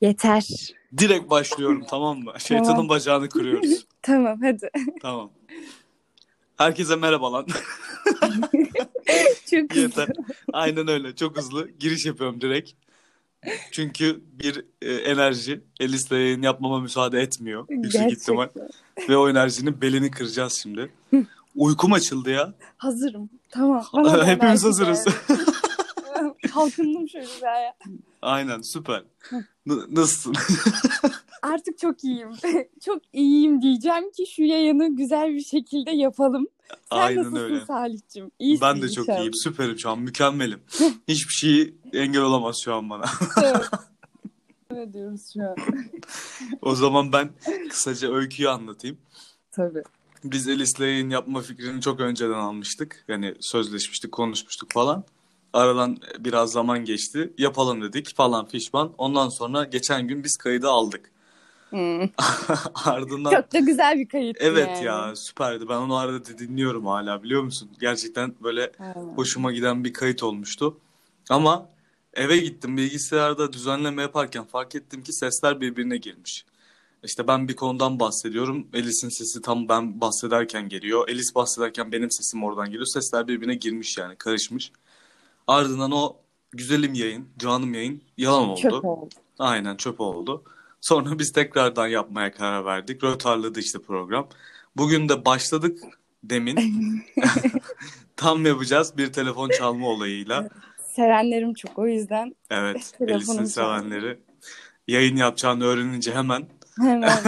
Yeter. Direkt başlıyorum tamam mı? Şeytanın Tamam. bacağını kırıyoruz. Tamam hadi. tamam. Herkese merhaba lan. Çok Yeter. Aynen öyle. Çok hızlı giriş yapıyorum direkt. Çünkü bir e, enerji Elis'le yayın yapmama müsaade etmiyor. Yüksek ihtimal. Ve o enerjinin belini kıracağız şimdi. Uykum açıldı ya. Hazırım. Tamam. Hepimiz hazırız. Kalkındım şöyle ya. Aynen süper. N- nasılsın? Artık çok iyiyim. çok iyiyim diyeceğim ki şu yayını güzel bir şekilde yapalım. Sen Aynen nasılsın öyle. Salih'cim? İyisin Ben de çok inşallah. iyiyim. Süperim şu an. Mükemmelim. Hiçbir şeyi engel olamaz şu an bana. Evet. Ne diyoruz şu an? O zaman ben kısaca öyküyü anlatayım. Tabii. Biz Elis'le yayın yapma fikrini çok önceden almıştık. Yani sözleşmiştik, konuşmuştuk falan. Aradan biraz zaman geçti. Yapalım dedik falan fişman. Ondan sonra geçen gün biz kaydı aldık. Hmm. Ardından Çok da güzel bir kayıt. evet yani. ya süperdi. Ben onu arada da dinliyorum hala biliyor musun? Gerçekten böyle Aynen. hoşuma giden bir kayıt olmuştu. Ama eve gittim bilgisayarda düzenleme yaparken fark ettim ki sesler birbirine girmiş. İşte ben bir konudan bahsediyorum. Elis'in sesi tam ben bahsederken geliyor. Elis bahsederken benim sesim oradan geliyor. Sesler birbirine girmiş yani karışmış. Ardından o güzelim yayın, canım yayın yalan oldu. Çöp oldu. Aynen çöp oldu. Sonra biz tekrardan yapmaya karar verdik. Rötarladı işte program. Bugün de başladık demin. Tam yapacağız bir telefon çalma olayıyla. Sevenlerim çok o yüzden Evet, Elis'in çaldı. sevenleri yayın yapacağını öğrenince hemen hemen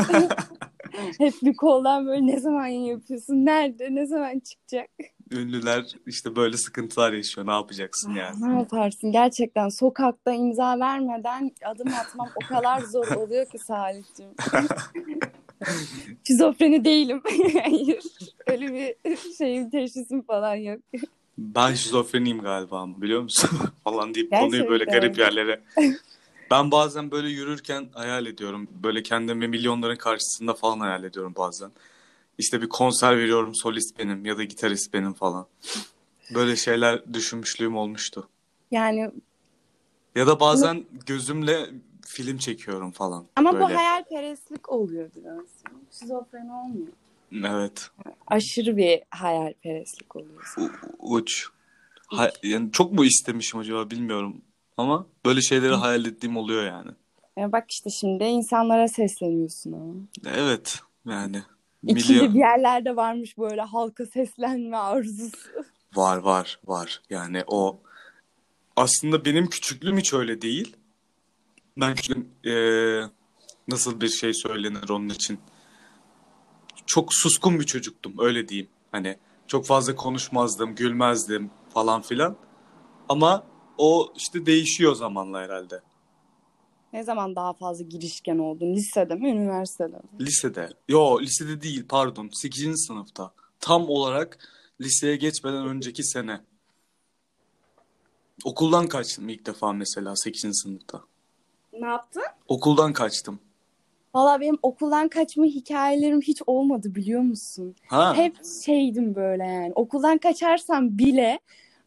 hep bir koldan böyle ne zaman yayın yapıyorsun? Nerede? Ne zaman çıkacak? Ünlüler işte böyle sıkıntılar yaşıyor. Ne yapacaksın yani? Ne yaparsın? Gerçekten sokakta imza vermeden adım atmam o kadar zor oluyor ki Salih'cim. Şizofreni değilim. Hayır. Öyle bir şeyim teşhisim falan yok. Ben şizofreniyim galiba ama biliyor musun? falan deyip konuyu böyle Gerçekten. garip yerlere. Ben bazen böyle yürürken hayal ediyorum. Böyle kendimi milyonların karşısında falan hayal ediyorum bazen. İşte bir konser veriyorum solist benim ya da gitarist benim falan. Böyle şeyler düşünmüşlüğüm olmuştu. Yani Ya da bazen gözümle film çekiyorum falan. ama bu Böyle. hayalperestlik oluyor biraz. Şizofreni olmuyor. Evet. Aşırı bir hayalperestlik oluyor. U- uç. Ha- yani çok mu istemişim acaba bilmiyorum. Ama böyle şeyleri hayal ettiğim oluyor yani. Ya bak işte şimdi insanlara sesleniyorsun ama. Evet yani. İçinde Milyon... bir yerlerde varmış böyle halka seslenme arzusu. Var var var. Yani o aslında benim küçüklüğüm hiç öyle değil. Ben küçüklüğüm eee, nasıl bir şey söylenir onun için. Çok suskun bir çocuktum öyle diyeyim. Hani çok fazla konuşmazdım, gülmezdim falan filan. Ama o işte değişiyor zamanla herhalde. Ne zaman daha fazla girişken oldun? Lisede mi, üniversitede mi? Lisede. Yo lisede değil pardon. 8. sınıfta. Tam olarak liseye geçmeden önceki sene. Okuldan kaçtım ilk defa mesela 8. sınıfta. Ne yaptın? Okuldan kaçtım. Valla benim okuldan kaçma hikayelerim hiç olmadı biliyor musun? Ha. Hep şeydim böyle yani. Okuldan kaçarsam bile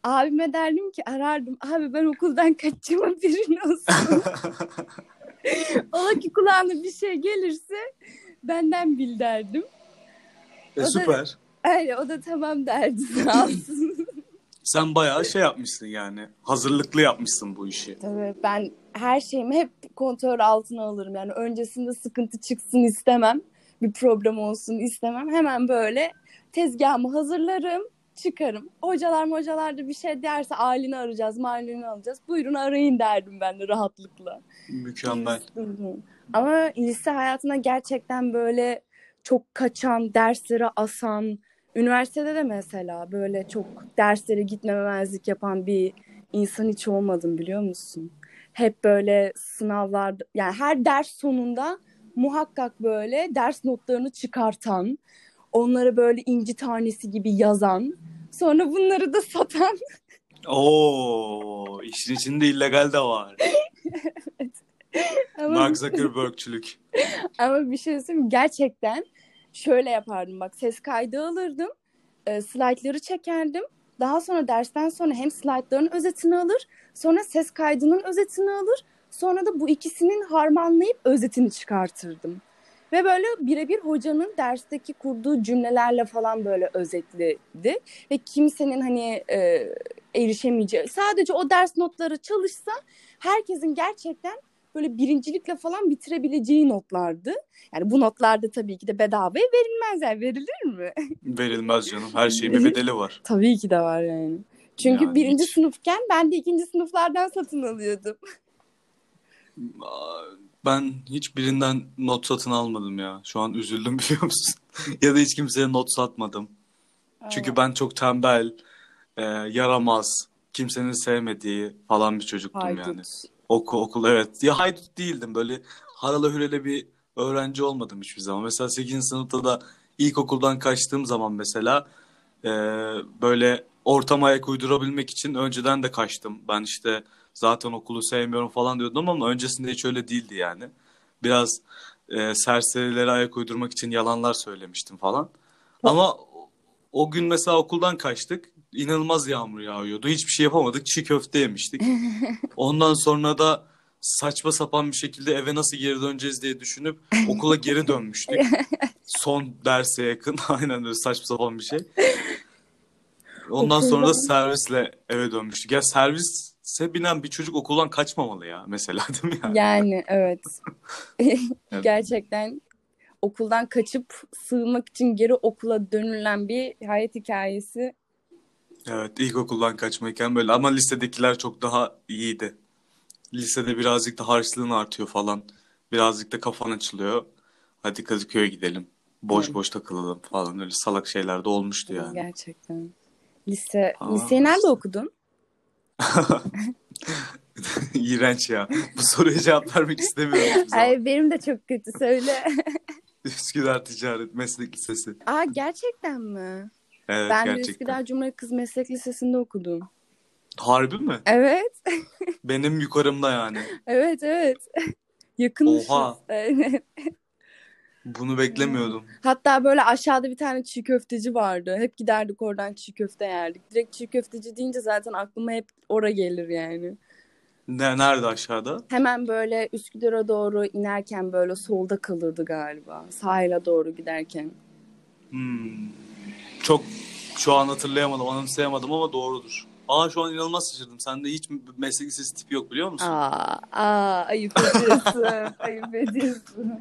abime derdim ki arardım. Abi ben okuldan kaçacağım haberin olsun. Ola ki kulağına bir şey gelirse benden bil derdim. E, O da- süper. Öyle o da tamam derdi sağ olsun. Sen bayağı şey yapmışsın yani. Hazırlıklı yapmışsın bu işi. Tabii ben her şeyimi hep kontrol altına alırım. Yani öncesinde sıkıntı çıksın istemem. Bir problem olsun istemem. Hemen böyle tezgahımı hazırlarım, çıkarım. Hocalar hocalar da bir şey derse aileni arayacağız, mahalleni alacağız. Buyurun arayın derdim ben de rahatlıkla. Mükemmel. Ama lise hayatına gerçekten böyle çok kaçan, derslere asan, üniversitede de mesela böyle çok derslere gitmemezlik yapan bir insan hiç olmadım biliyor musun? Hep böyle sınavlarda yani her ders sonunda muhakkak böyle ders notlarını çıkartan, onları böyle inci tanesi gibi yazan, sonra bunları da satan Oo, işin içinde illegal de var. ama Mark Zuckerberg'çülük. Ama bir şey söyleyeyim gerçekten şöyle yapardım bak ses kaydı alırdım e, slaytları çekerdim daha sonra dersten sonra hem slaytların özetini alır sonra ses kaydının özetini alır Sonra da bu ikisinin harmanlayıp özetini çıkartırdım. Ve böyle birebir hocanın dersteki kurduğu cümlelerle falan böyle özetledi. Ve kimsenin hani e, erişemeyeceği, sadece o ders notları çalışsa herkesin gerçekten böyle birincilikle falan bitirebileceği notlardı. Yani bu notlarda tabii ki de bedavaya verilmez yani verilir mi? Verilmez canım. Her şeyin bir bedeli var. tabii ki de var yani. Çünkü Yani birinci hiç- sınıfken ben de ikinci sınıflardan satın alıyordum. Ben hiçbirinden not satın almadım ya. Şu an üzüldüm biliyor musun? Ya da hiç kimseye not satmadım. Çünkü ben çok tembel, e, yaramaz, kimsenin sevmediği falan bir çocuktum yani. Haydut. Okul, evet. Ya haydut değildim. Böyle haralı hürele bir öğrenci olmadım hiçbir zaman. Mesela 8. sınıfta da ilkokuldan kaçtığım zaman mesela e, böyle ortama ayak uydurabilmek için önceden de kaçtım. Ben işte zaten okulu sevmiyorum falan diyordum ama öncesinde hiç öyle değildi yani. Biraz e, serserilere ayak uydurmak için yalanlar söylemiştim falan. Ama o- gün mesela okuldan kaçtık. İnanılmaz yağmur yağıyordu. Hiçbir şey yapamadık. Çiğ köfte yemiştik. Ondan sonra da saçma sapan bir şekilde eve nasıl geri döneceğiz diye düşünüp okula geri dönmüştük. Son derse yakın. Aynen öyle saçma sapan bir şey. Ondan sonra da servisle eve dönmüştük. Ya servise binen bir çocuk okuldan kaçmamalı ya mesela değil mi yani? Yani evet. Evet. Gerçekten okuldan kaçıp sığınmak için geri okula dönülen bir hayat hikayesi. Evet, ilkokuldan kaçmayken böyle ama lisedekiler çok daha iyiydi. Lisede birazcık da harçlığın artıyor falan. Birazcık da kafan açılıyor. Hadi Kadıköy'e gidelim. Boş Evet. boş takılalım falan. Öyle salak şeyler de olmuştu yani. Gerçekten. Lise, Aa. liseyi nerede okudun? İğrenç ya. Bu soruya cevap vermek istemiyorum. Ay benim de çok kötü söyle. Üsküdar Ticaret Meslek Lisesi. Aa gerçekten mi? Evet Ben de gerçekten. Üsküdar Cumhuriyet Kız Meslek Lisesi'nde okudum. Harbi mi? Evet. Benim yukarımda yani. Evet evet. Yakınmışız. Oha. Bunu beklemiyordum. Hatta böyle aşağıda bir tane çiğ köfteci vardı. Hep giderdik oradan çiğ köfte yerdik. Direkt çiğ köfteci deyince zaten aklıma hep ora gelir yani. Ne, nerede aşağıda? Hemen böyle Üsküdar'a doğru inerken böyle solda kalırdı galiba. Sahile doğru giderken. Hmm. Çok şu an hatırlayamadım, anımsayamadım ama doğrudur. Aa şu an inanılmaz şaşırdım. Sende hiç meslek lisesi tipi yok biliyor musun? Aa, aa ayıp ediyorsun. ayıp ediyorsun.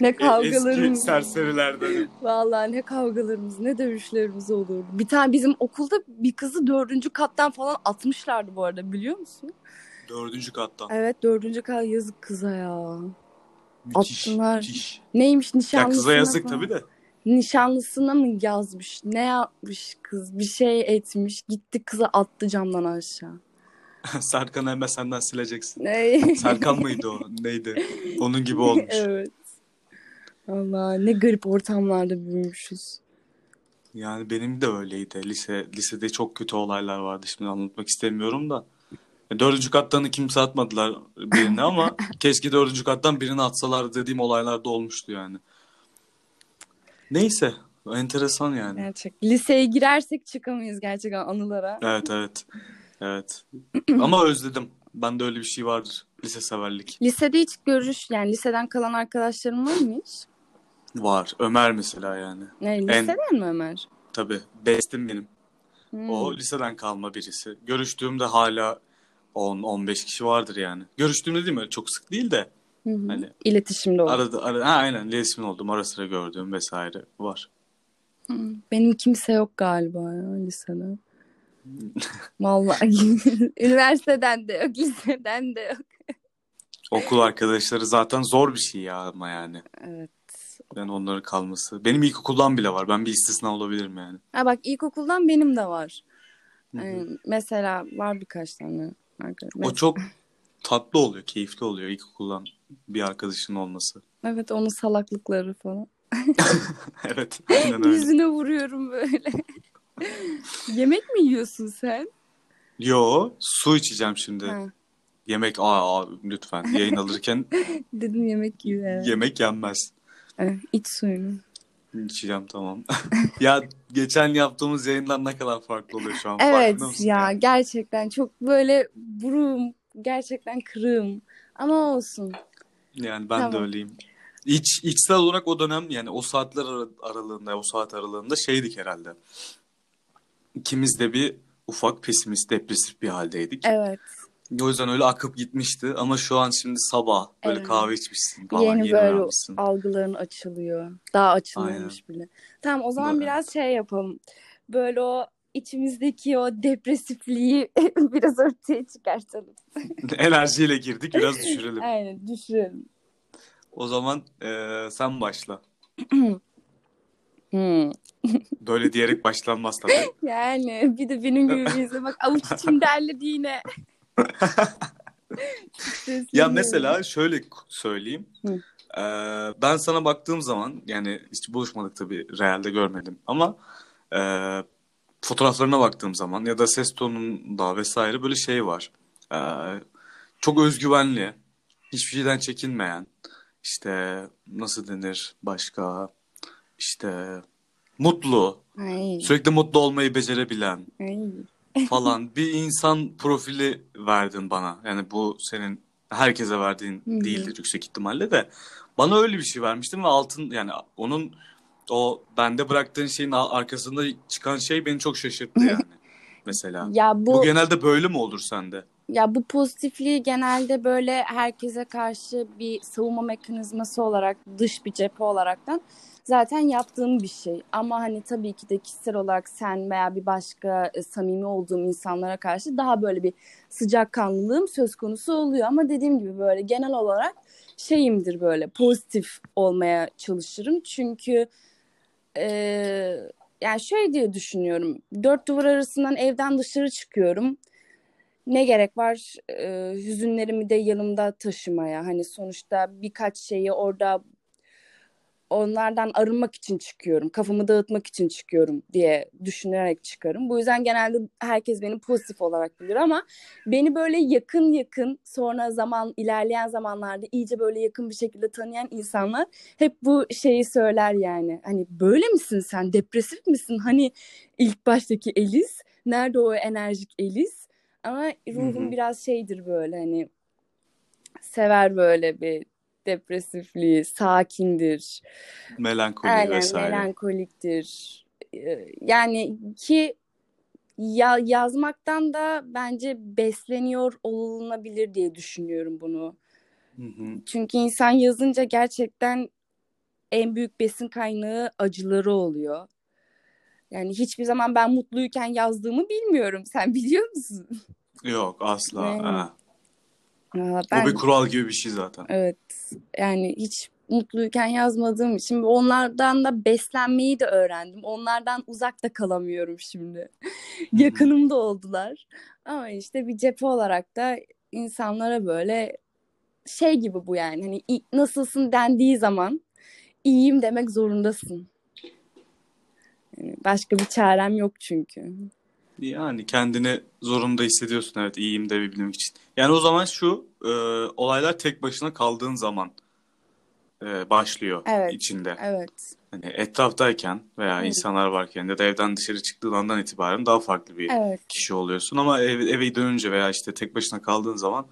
ne E- Eski kavgalarımız. serserilerden. Vallahi ne kavgalarımız ne dövüşlerimiz olurdu. Bir tane bizim okulda bir kızı dördüncü kattan falan atmışlardı bu arada biliyor musun? Dördüncü kattan. Evet dördüncü kat yazık kıza ya. Müthiş, Attılar. müthiş. Neymiş Ya nişanlısına kıza yazık tabii de. Nişanlısına mı yazmış? Ne yapmış kız? Bir şey etmiş. Gitti kızı attı camdan aşağı. Serkan'ı hemen senden sileceksin. Ne? Serkan mıydı o? Neydi? Onun gibi olmuş. evet. Allah ne garip ortamlarda büyümüşüz. Yani benim de öyleydi. Lise, lisede çok kötü olaylar vardı. Şimdi anlatmak istemiyorum da. E, Dördüncü kattan kimse atmadılar birini ama keşke dördüncü kattan birini atsalar dediğim olaylar da olmuştu yani. Neyse. Enteresan yani. Gerçek. Liseye girersek çıkamayız gerçekten anılara. Evet evet. Evet. Ama özledim. Bende öyle bir şey vardır. Lise severlik. Lisede hiç görüş yani liseden kalan arkadaşlarım var mı hiç? Var. Ömer mesela yani. Ne, liseden mi Ömer? Tabii. Bestim benim. Hmm. O liseden kalma birisi. Görüştüğümde hala 10-15 kişi vardır yani. Görüştüğümde değil mi? Çok sık değil de. Hı hı. Hani İletişimde olur. arada, ara, ha, aynen iletişimin oldum. Ara sıra gördüğüm vesaire var. Hı. Benim kimse yok galiba ya lisede. Vallahi üniversiteden de yok, liseden de yok. Okul arkadaşları zaten zor bir şey ya ama yani. Evet. Yani onların kalması. Benim ilkokuldan bile var. Ben bir istisna olabilirim yani. Ha bak ilkokuldan benim de var. Yani mesela var birkaç tane arkadaş. O çok tatlı oluyor, keyifli oluyor ilkokuldan bir arkadaşın olması. Evet onun salaklıkları falan. Evet, aynen öyle. Yüzüne vuruyorum böyle. Yemek mi yiyorsun sen? Yo, su içeceğim şimdi. Ha, Yemek, aa, aa, lütfen yayın alırken dedim yemek yiyor. Evet. yemek yenmez. Evet, iç suyunu. İçeceğim tamam. Ya geçen yaptığımız yayınlar ne kadar farklı oluyor şu an. Evet ya yani? gerçekten çok böyle burum, gerçekten kırığım. Ama olsun. Yani ben de Tamam. öyleyim. İç, içsel olarak o dönem yani o saatler ara- aralığında, o saat aralığında şeydik herhalde. İkimiz de bir ufak pesimist, depresif bir haldeydik. Evet. O yüzden öyle akıp gitmişti. Ama şu an şimdi sabah böyle Evet. kahve içmişsin falan, Yeni yeni böyle uyanmışsın. algıların açılıyor. Daha açılmamış bile. Tamam o zaman Böyle. biraz şey yapalım. Böyle o içimizdeki o depresifliği biraz ortaya çıkartalım. Enerjiyle girdik, biraz düşürelim. Aynen düşürelim. O zaman eee, sen başla. Hmm. Böyle diyerek başlanmaz tabii. Yani bir de benim gibi birisi bak avuç içim derledi yine. Ya mesela şöyle söyleyeyim. Hı. Ee, ben sana baktığım zaman yani hiç buluşmadık tabii realde görmedim ama e, fotoğraflarına baktığım zaman ya da ses tonunda vesaire böyle şey var. Ee, çok özgüvenli, hiçbir şeyden çekinmeyen, işte nasıl denir başka, işte mutlu, Ay, sürekli mutlu olmayı becerebilen ay. falan bir insan profili verdin bana. Yani bu senin herkese verdiğin değildir yüksek ihtimalle de. Bana öyle bir şey vermiştin ve altın yani onun o bende bıraktığın şeyin arkasında çıkan şey beni çok şaşırttı yani. Mesela. Ya Bu bu genelde böyle mi olur sende? ya bu pozitifliği genelde böyle herkese karşı bir savunma mekanizması olarak dış bir cephe olaraktan zaten yaptığım bir şey. Ama hani tabii ki de kişisel olarak sen veya bir başka e, samimi olduğum insanlara karşı daha böyle bir sıcakkanlılığım söz konusu oluyor. Ama dediğim gibi böyle genel olarak şeyimdir böyle pozitif olmaya çalışırım. Çünkü e, yani şöyle diye düşünüyorum. Dört duvar arasından evden dışarı çıkıyorum. Ne gerek var e, hüzünlerimi de yanımda taşımaya? Hani sonuçta birkaç şeyi orada onlardan arınmak için çıkıyorum. Kafamı dağıtmak için çıkıyorum diye düşünerek çıkarım. Bu yüzden genelde herkes beni pozitif olarak bilir ama beni böyle yakın yakın sonra zaman ilerleyen zamanlarda iyice böyle yakın bir şekilde tanıyan insanlar hep bu şeyi söyler yani. Hani böyle misin sen? Depresif misin? Hani ilk baştaki Eliz, nerede o enerjik Eliz? Ama ruhum biraz şeydir böyle hani sever böyle bir depresifliği, sakindir. Melankoli Aynen vesaire. melankoliktir. Ee, Yani ki ya yazmaktan da bence besleniyor olunabilir diye düşünüyorum bunu. Hı hı. Çünkü insan yazınca gerçekten en büyük besin kaynağı acıları oluyor. Yani hiçbir zaman ben mutluyken yazdığımı bilmiyorum. Sen biliyor musun? Yok asla. Yani, Ha. Aa, O ben bir kural gibi bir şey zaten. evet yani hiç mutluyken yazmadığım için onlardan da beslenmeyi de öğrendim. Onlardan uzak da kalamıyorum şimdi. Hı hı. Yakınım da oldular. Ama işte bir cephe olarak da insanlara böyle şey gibi bu yani. Hani "İ- nasılsın dendiği zaman iyiyim demek zorundasın. Yani başka bir çarem yok çünkü. Yani kendini zorunda hissediyorsun evet iyiyim diyebilmek için. Yani o zaman şu e, olaylar tek başına kaldığın zaman e, başlıyor Evet, içinde. evet. Hani etraftayken veya Evet. insanlar varken ya da evden dışarı çıktığın andan itibaren daha farklı bir Evet. kişi oluyorsun. Ama ev, eve dönünce veya işte tek başına kaldığın zaman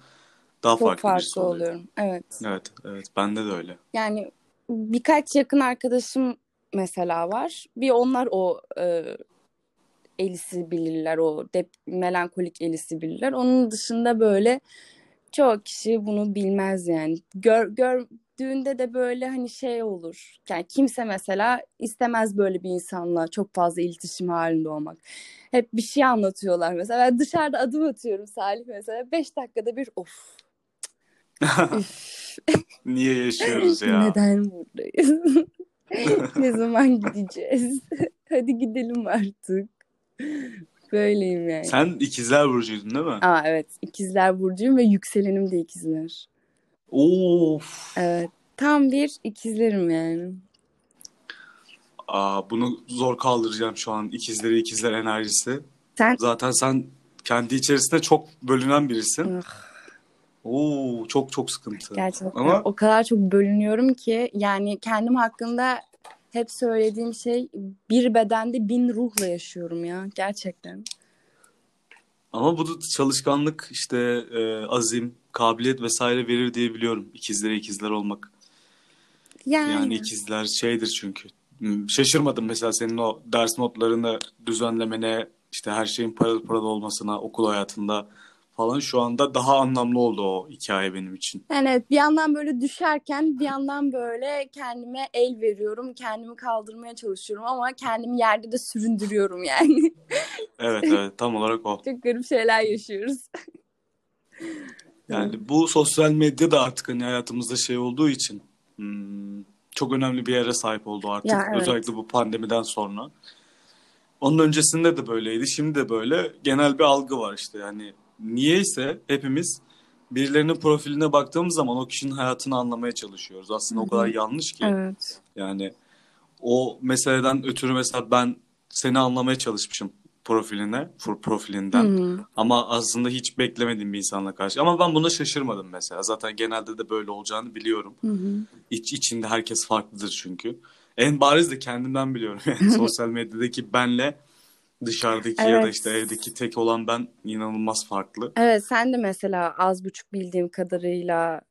daha Çok farklı birisi farklı oluyor. oluyorum. Evet. Evet, evet bende de öyle. Yani birkaç yakın arkadaşım mesela var. Bir onlar o e, Elis'i bilirler. O dep melankolik Elis'i bilirler. Onun dışında böyle çoğu kişi bunu bilmez yani. Gör, gördüğünde de böyle hani şey olur. Yani kimse mesela istemez böyle bir insanla çok fazla iletişim halinde olmak. Hep bir şey anlatıyorlar mesela. Ben dışarıda adım atıyorum Salih mesela. Beş dakikada bir of. Niye yaşıyoruz ya? Neden buradayız? Ne zaman gideceğiz? Hadi gidelim artık. Böyleyim yani. Sen ikizler burcuydun değil mi? Aa evet ikizler burcuyum ve yükselenim de ikizler. Of. Evet tam bir ikizlerim yani. Aa, bunu zor kaldıracağım şu an. İkizleri ikizler enerjisi. Sen Zaten sen kendi içerisinde çok bölünen birisin. Ah, Oo, çok çok sıkıntı. gerçekten Ama o kadar çok bölünüyorum ki yani kendim hakkında hep söylediğim şey bir bedende bin ruhla yaşıyorum ya gerçekten. ama bu çalışkanlık, işte e, azim, kabiliyet vesaire verir diye biliyorum. İkizlere ikizler olmak. Yani, Yani ikizler şeydir çünkü. Hmm, Şaşırmadım mesela senin o ders notlarını düzenlemene, işte her şeyin paralı paralı olmasına, okul hayatında falan şu anda daha anlamlı oldu o hikaye benim için. evet, bir yandan böyle düşerken bir yandan böyle kendime el veriyorum. Kendimi kaldırmaya çalışıyorum ama kendimi yerde de süründürüyorum yani. Evet evet tam olarak o. Çok garip şeyler yaşıyoruz. Yani bu sosyal medya da artık hani hayatımızda şey olduğu için hmm, çok önemli bir yere sahip oldu artık. Ya, evet. Özellikle bu pandemiden sonra. Onun öncesinde de böyleydi. Şimdi de böyle genel bir algı var işte. Yani niyeyse hepimiz birilerinin profiline baktığımız zaman o kişinin hayatını anlamaya çalışıyoruz. Aslında o kadar yanlış ki. Evet. Yani o meseleden ötürü mesela ben seni anlamaya çalışmışım profiline, pro- profilinden. Hı. Ama aslında hiç beklemediğim bir insanla karşı. Ama ben buna şaşırmadım mesela. Zaten genelde de böyle olacağını biliyorum. Hı hı. İç içinde herkes farklıdır çünkü. En bariz de kendimden biliyorum. Yani sosyal medyadaki benle dışarıdaki ya da Evet. işte evdeki tek olan ben inanılmaz farklı. Evet sen de mesela az buçuk bildiğim kadarıyla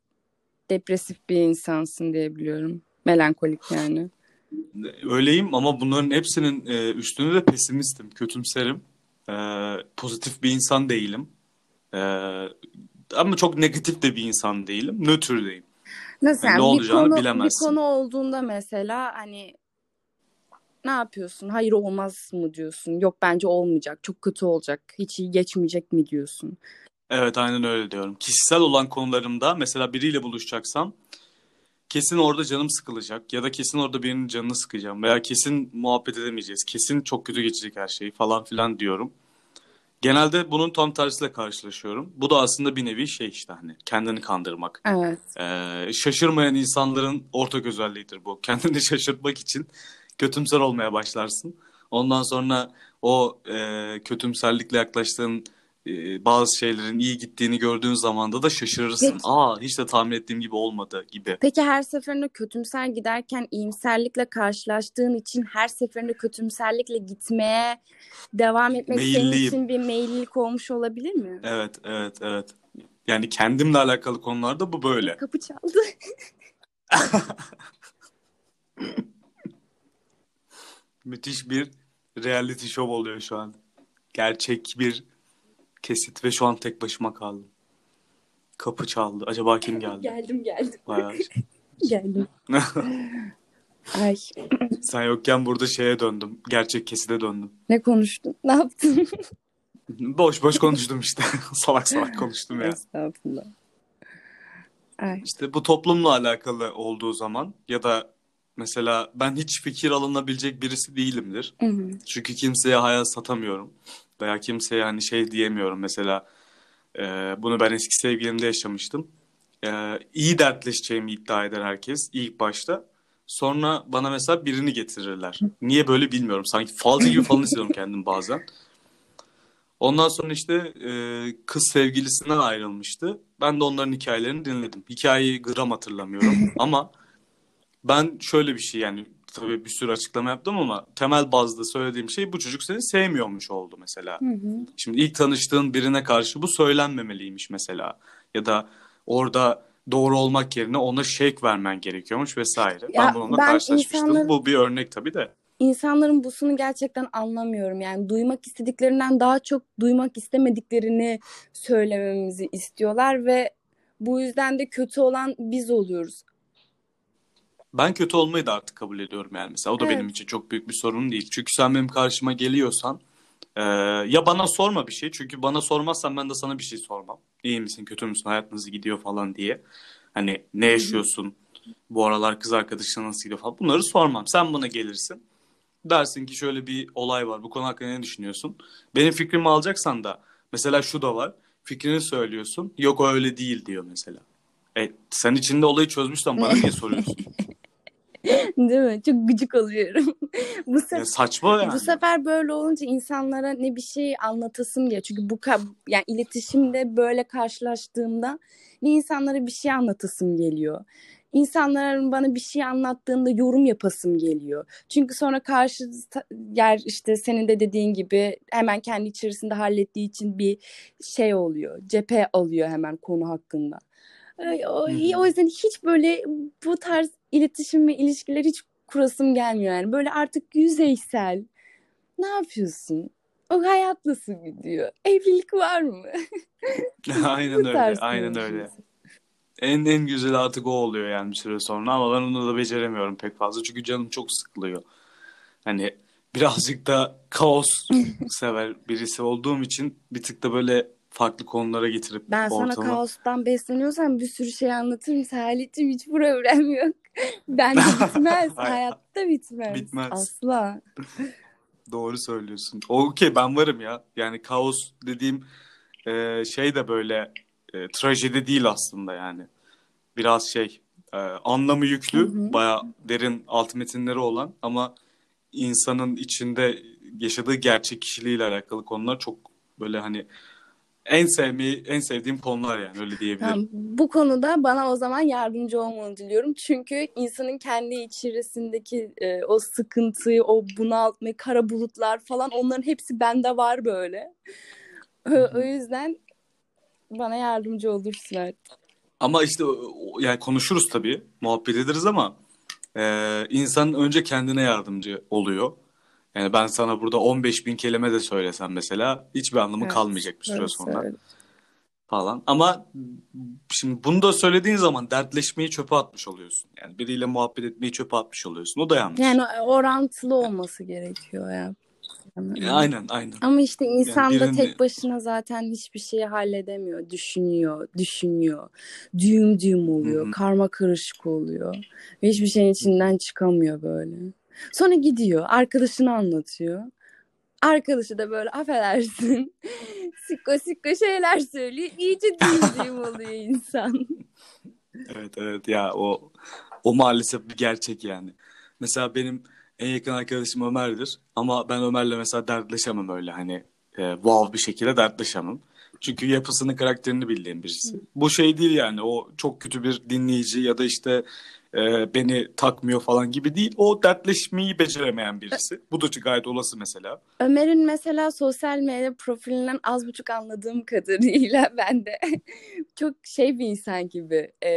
depresif bir insansın diye biliyorum. Melankolik yani. Öyleyim ama bunların hepsinin e, de pesimistim, kötümserim. E, pozitif bir insan değilim. E, ama çok negatif de bir insan değilim. Nötrdeyim. Nasıl Yani yani ne bir olacağını konu, bilemezsin. bir konu olduğunda mesela hani ne yapıyorsun? Hayır olmaz mı diyorsun? Yok bence olmayacak. Çok kötü olacak. Hiç iyi geçmeyecek mi diyorsun? Evet aynen öyle diyorum. Kişisel olan konularımda mesela biriyle buluşacaksam kesin orada canım sıkılacak ya da kesin orada birinin canını sıkacağım veya kesin muhabbet edemeyeceğiz. Kesin çok kötü geçecek her şey falan filan diyorum. Genelde bunun tam tersiyle karşılaşıyorum. Bu da aslında bir nevi şey işte hani kendini kandırmak. Evet. Ee, şaşırmayan insanların ortak özelliğidir bu. Kendini şaşırtmak için kötümser olmaya başlarsın. Ondan sonra o e, kötümserlikle yaklaştığın e, bazı şeylerin iyi gittiğini gördüğün zamanda da şaşırırsın. Peki. Aa hiç de tahmin ettiğim gibi olmadı gibi. Peki her seferinde kötümser giderken iyimserlikle karşılaştığın için her seferinde kötümserlikle gitmeye devam etmek senin için bir meyillilik olmuş olabilir mi? Evet, evet, evet. Yani kendimle alakalı konularda bu böyle. Kapı çaldı. Müthiş bir reality show oluyor şu an. Gerçek bir kesit ve şu an tek başıma kaldım. Kapı çaldı. Acaba kim geldi? Geldim geldim. Bayağı. Geldim. Ay Sen yokken burada şeye döndüm. Gerçek keside döndüm. ne konuştun? Ne yaptın? Boş boş konuştum işte. salak salak konuştum ya. Estağfurullah. Ay. İşte bu toplumla alakalı olduğu zaman ya da mesela ben hiç fikir alınabilecek birisi değilimdir. Hı hı. Çünkü kimseye hayal satamıyorum. Veya kimseye hani şey diyemiyorum. Mesela e, bunu ben eski sevgilimde yaşamıştım. E, iyi dertleşeceğimi iddia eder herkes ilk başta. Sonra bana mesela birini getirirler. Niye böyle bilmiyorum. Sanki falcı gibi falan hissediyorum kendimi bazen. Ondan sonra işte e, kız sevgilisinden ayrılmıştı. Ben de onların hikayelerini dinledim. Hikayeyi gram hatırlamıyorum ama ben şöyle bir şey yani tabii bir sürü açıklama yaptım ama temel bazda söylediğim şey bu çocuk seni sevmiyormuş oldu mesela. Hı hı. Şimdi ilk tanıştığın birine karşı bu söylenmemeliymiş mesela. Ya da orada doğru olmak yerine ona shake vermen gerekiyormuş vesaire. Ya ben bununla ben karşılaşmıştım. insanların- Bu bir örnek tabii de. İnsanların busunu gerçekten anlamıyorum. Yani duymak istediklerinden daha çok duymak istemediklerini söylememizi istiyorlar ve bu yüzden de kötü olan biz oluyoruz. Ben kötü olmayı da artık kabul ediyorum yani mesela. O da Evet. benim için çok büyük bir sorun değil. Çünkü sen benim karşıma geliyorsan e, ya bana sorma bir şey. Çünkü bana sormazsan ben de sana bir şey sormam. İyi misin, kötü müsün, hayat nasıl gidiyor falan diye. Hani ne yaşıyorsun, bu aralar kız arkadaşına nasıl gidiyor falan. Bunları sormam. Sen bana gelirsin. Dersin ki şöyle bir olay var. Bu konu hakkında ne düşünüyorsun? Benim fikrimi alacaksan da mesela şu da var. Fikrini söylüyorsun. Yok öyle değil diyor mesela. E, sen içinde olayı çözmüşsen bana niye soruyorsun? Değil mi? Çok gıcık oluyorum. bu sefer Ya saçma yani. Bu sefer böyle olunca insanlara ne bir şey anlatasım geliyor. Çünkü bu yani iletişimde böyle karşılaştığımda ne insanlara bir şey anlatasım geliyor. insanların bana bir şey anlattığında yorum yapasım geliyor. Çünkü sonra karşı yer işte senin de dediğin gibi hemen kendi içerisinde hallettiği için bir şey oluyor. Cephe alıyor hemen konu hakkında. O, o yüzden hiç böyle bu tarz iletişim ve ilişkiler hiç kurasım gelmiyor yani. Böyle artık yüzeysel. Ne yapıyorsun? O hayat nasıl gidiyor? Evlilik var mı? aynen öyle. Aynen öyle. En en güzel artık o oluyor yani bir süre sonra ama ben onu da beceremiyorum pek fazla çünkü canım çok sıkılıyor. Hani birazcık da kaos sever birisi olduğum için bir tık da böyle farklı konulara getirip Ben sana ortamı... kaostan besleniyorsam bir sürü şey anlatırım. Salih'cim hiç problem yok. Ben de bitmez. Hayatta bitmez. Bitmez. Asla. Doğru söylüyorsun. Okey ben varım ya. Yani kaos dediğim e, şey de böyle e, trajedi değil aslında yani. Biraz şey e, anlamı yüklü, hı hı. baya derin alt metinleri olan ama insanın içinde yaşadığı gerçek kişiliğiyle alakalı konular çok böyle hani en sevmeyi en sevdiğim konular yani öyle diyebilirim. Yani bu konuda bana o zaman yardımcı olmanı diliyorum. Çünkü insanın kendi içerisindeki e, o sıkıntıyı, o bunaltmayı, kara bulutlar falan onların hepsi bende var böyle. O, o yüzden bana yardımcı olursun artık. Ama işte yani konuşuruz tabii, muhabbet ederiz ama e, insan önce kendine yardımcı oluyor. Yani ben sana burada 15 bin kelime de söylesem mesela hiçbir anlamı evet, kalmayacak bir süre evet, sonra. Evet. Falan. Ama şimdi bunu da söylediğin zaman dertleşmeyi çöpe atmış oluyorsun. Yani biriyle muhabbet etmeyi çöpe atmış oluyorsun. O da yanlış. Yani orantılı olması gerekiyor ya. Yani. Aynen aynen. Ama işte insan yani da tek başına zaten hiçbir şeyi halledemiyor. Düşünüyor, düşünüyor. Düğüm düğüm oluyor. Hı-hı. Karma karışık oluyor. Ve hiçbir şeyin içinden çıkamıyor böyle. Sonra gidiyor. Arkadaşını anlatıyor. Arkadaşı da böyle affedersin. sikko sikko şeyler söylüyor. İyice düğüm oluyor insan. evet evet ya o o maalesef bir gerçek yani. Mesela benim en yakın arkadaşım Ömer'dir. Ama ben Ömer'le mesela dertleşemem öyle hani e, wow bir şekilde dertleşemem. Çünkü yapısını, karakterini bildiğim birisi. Hı. Bu şey değil yani o çok kötü bir dinleyici ya da işte e, beni takmıyor falan gibi değil. O dertleşmeyi beceremeyen birisi. Bu da gayet olası mesela. Ömer'in mesela sosyal medya profilinden az buçuk anladığım kadarıyla ben de çok şey bir insan gibi e,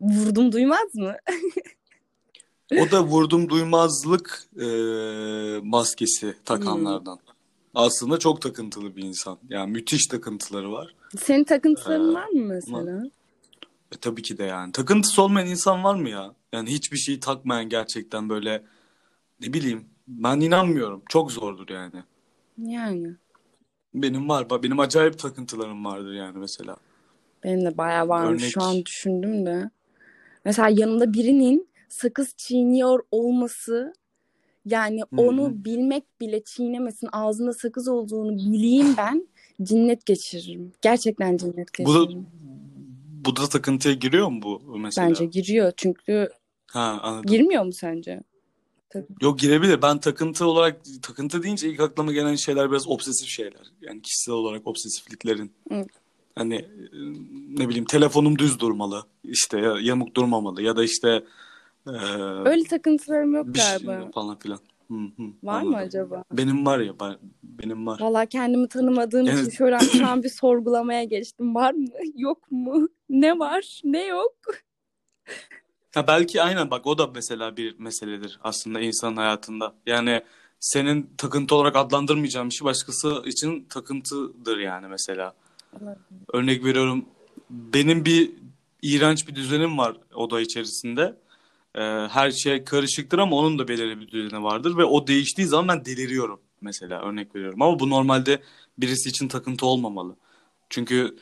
vurdum duymaz mı? O da vurdum duymazlık e, maskesi takanlardan. Hmm. Aslında çok takıntılı bir insan. Yani müthiş takıntıları var. Senin takıntıların ee, var mı mesela? E, tabii ki de yani. Takıntısı olmayan insan var mı ya? Yani hiçbir şeyi takmayan gerçekten böyle ne bileyim ben inanmıyorum. Çok zordur yani. Yani. Benim var. Benim acayip takıntılarım vardır yani mesela. Benim de bayağı varmış. Örnek... Şu an düşündüm de. Mesela yanımda birinin sakız çiğniyor olması yani Hı-hı. onu bilmek bile çiğnemesin ağzında sakız olduğunu bileyim ben cinnet geçiririm. Gerçekten cinnet geçiririm. Bu da, bu da takıntıya giriyor mu bu mesela? Bence giriyor çünkü ha, anladım. girmiyor mu sence? Tabii. Yok girebilir. Ben takıntı olarak takıntı deyince ilk aklıma gelen şeyler biraz obsesif şeyler. Yani kişisel olarak obsesifliklerin. Hı. Hani ne bileyim telefonum düz durmalı. işte yamuk durmamalı ya da işte ee, Öyle takıntılarım yok galiba. Şey falan filan. Hı hı, var anladım. mı acaba? Benim var ya benim var. Valla kendimi tanımadığım evet. için şöyle şu an bir sorgulamaya geçtim. Var mı? Yok mu? Ne var? Ne yok? Ha belki aynen bak o da mesela bir meseledir aslında insanın hayatında. Yani senin takıntı olarak adlandırmayacağın bir şey başkası için takıntıdır yani mesela. Örnek veriyorum benim bir iğrenç bir düzenim var oda içerisinde e, her şey karışıktır ama onun da belirli bir düzeni vardır ve o değiştiği zaman ben deliriyorum mesela örnek veriyorum. Ama bu normalde birisi için takıntı olmamalı. Çünkü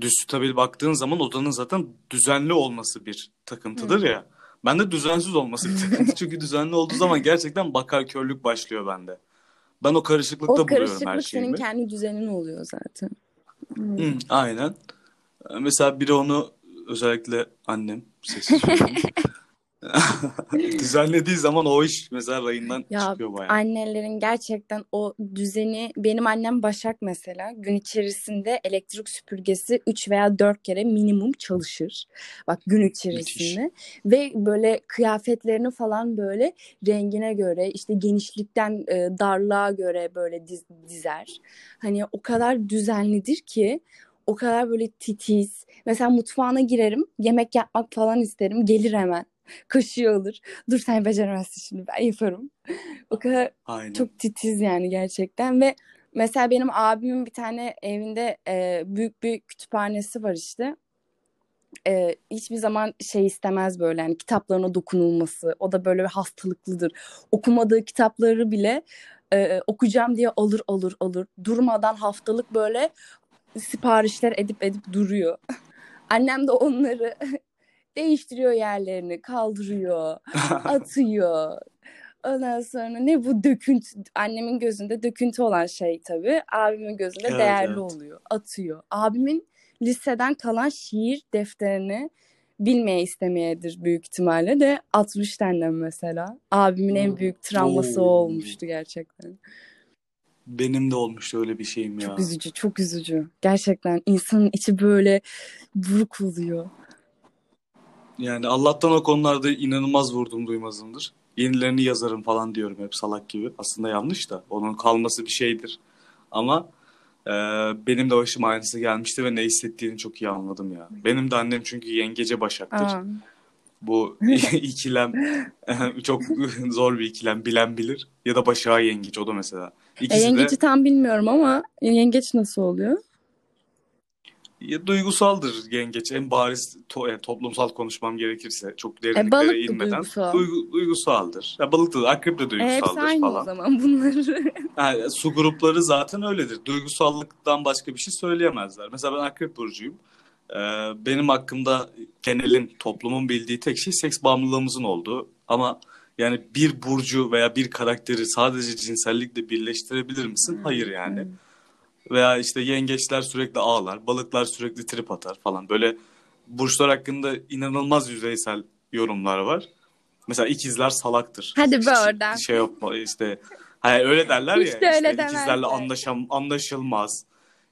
düz stabil baktığın zaman odanın zaten düzenli olması bir takıntıdır Hı. ya. Ben de düzensiz olması bir takıntı. Çünkü düzenli olduğu zaman gerçekten bakar körlük başlıyor bende. Ben o karışıklıkta o buluyorum her şeyimi. O karışıklık senin kendi düzenin oluyor zaten. Hı, aynen. Mesela biri onu özellikle annem sessiz Düzenlediği zaman o iş mesela rayından Ya çıkıyor bayağı. annelerin gerçekten o düzeni benim annem Başak mesela gün içerisinde elektrik süpürgesi 3 veya 4 kere minimum çalışır. Bak gün Müthiş. içerisinde ve böyle kıyafetlerini falan böyle rengine göre işte genişlikten e, darlığa göre böyle diz- dizer. Hani o kadar düzenlidir ki o kadar böyle titiz. Mesela mutfağına girerim yemek yapmak falan isterim gelir hemen. Kaşığı alır. Dur sen beceremezsin şimdi ben yaparım. O kadar Aynen. çok titiz yani gerçekten ve mesela benim abimin bir tane evinde e, büyük bir kütüphanesi var işte. E, hiçbir zaman şey istemez böyle hani kitaplarına dokunulması. O da böyle bir hastalıklıdır. Okumadığı kitapları bile e, okuyacağım diye alır alır alır. Durmadan haftalık böyle siparişler edip edip duruyor. Annem de onları değiştiriyor yerlerini, kaldırıyor, atıyor. Ondan sonra ne bu döküntü annemin gözünde döküntü olan şey tabii. Abimin gözünde Evet, değerli evet. oluyor. Atıyor. Abimin liseden kalan şiir defterini bilmeye istemeyedir büyük ihtimalle de 60 annem mesela. Abimin en büyük travması Oo. olmuştu gerçekten. Benim de olmuştu öyle bir şeyim ya. Çok üzücü, çok üzücü. Gerçekten insanın içi böyle buruk oluyor. Yani Allah'tan o konularda inanılmaz vurdum duymazımdır. Yenilerini yazarım falan diyorum hep salak gibi. Aslında yanlış da. Onun kalması bir şeydir. Ama e, benim de başıma aynısı gelmişti ve ne hissettiğini çok iyi anladım ya. Benim de annem çünkü yengece başaktır. Aa, Bu ikilem çok zor bir ikilem. Bilen bilir. Ya da başağı yengeç. O da mesela. e, İkisi de yengeci tam bilmiyorum ama yengeç nasıl oluyor? Ya, duygusaldır yengeç. En bariz to- e, toplumsal konuşmam gerekirse çok E, derinliklere balık da inmeden duygusal. duygu- duygusaldır. Ya, balık da akrep de E, hepsi duygusaldır aynı o falan. zaman bunları. Yani su grupları zaten öyledir. Duygusallıktan başka bir şey söyleyemezler. Mesela ben Akrep Burcu'yum. Ee, benim hakkımda genelin, toplumun bildiği tek şey seks bağımlılığımızın olduğu. Ama yani bir burcu veya bir karakteri sadece cinsellikle birleştirebilir misin? Hayır yani. Veya işte yengeçler sürekli ağlar, balıklar sürekli trip atar falan. Böyle burçlar hakkında inanılmaz yüzeysel yorumlar var. Mesela ikizler salaktır. Hadi be Hiç oradan. Şey yapma işte. Hayır öyle derler Hiç ya. de öyle işte ikizlerle anlaşam anlaşılmaz.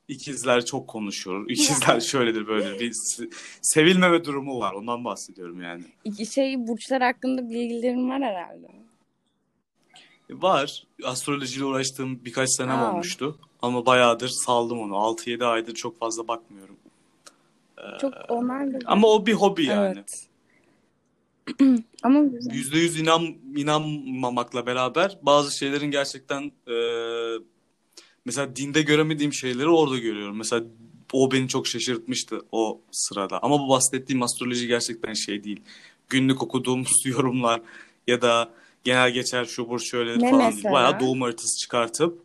İkizler çok konuşur. İkizler şöyledir böyledir. Bir se- sevilmeme durumu var. Ondan bahsediyorum yani. Şey burçlar hakkında bilgilerim var herhalde. Var. Astrolojiyle uğraştığım birkaç senem Aa. olmuştu. Ama bayağıdır saldım onu. 6-7 aydır çok fazla bakmıyorum. Çok onlar da Ama o bir hobi yani. Evet. Ama güzel. %100 inan, inanmamakla beraber bazı şeylerin gerçekten e, mesela dinde göremediğim şeyleri orada görüyorum. Mesela o beni çok şaşırtmıştı o sırada. Ama bu bahsettiğim astroloji gerçekten şey değil. Günlük okuduğumuz yorumlar ya da genel geçer şu burç şöyle Ne falan değil. mesela? Bayağı doğum haritası çıkartıp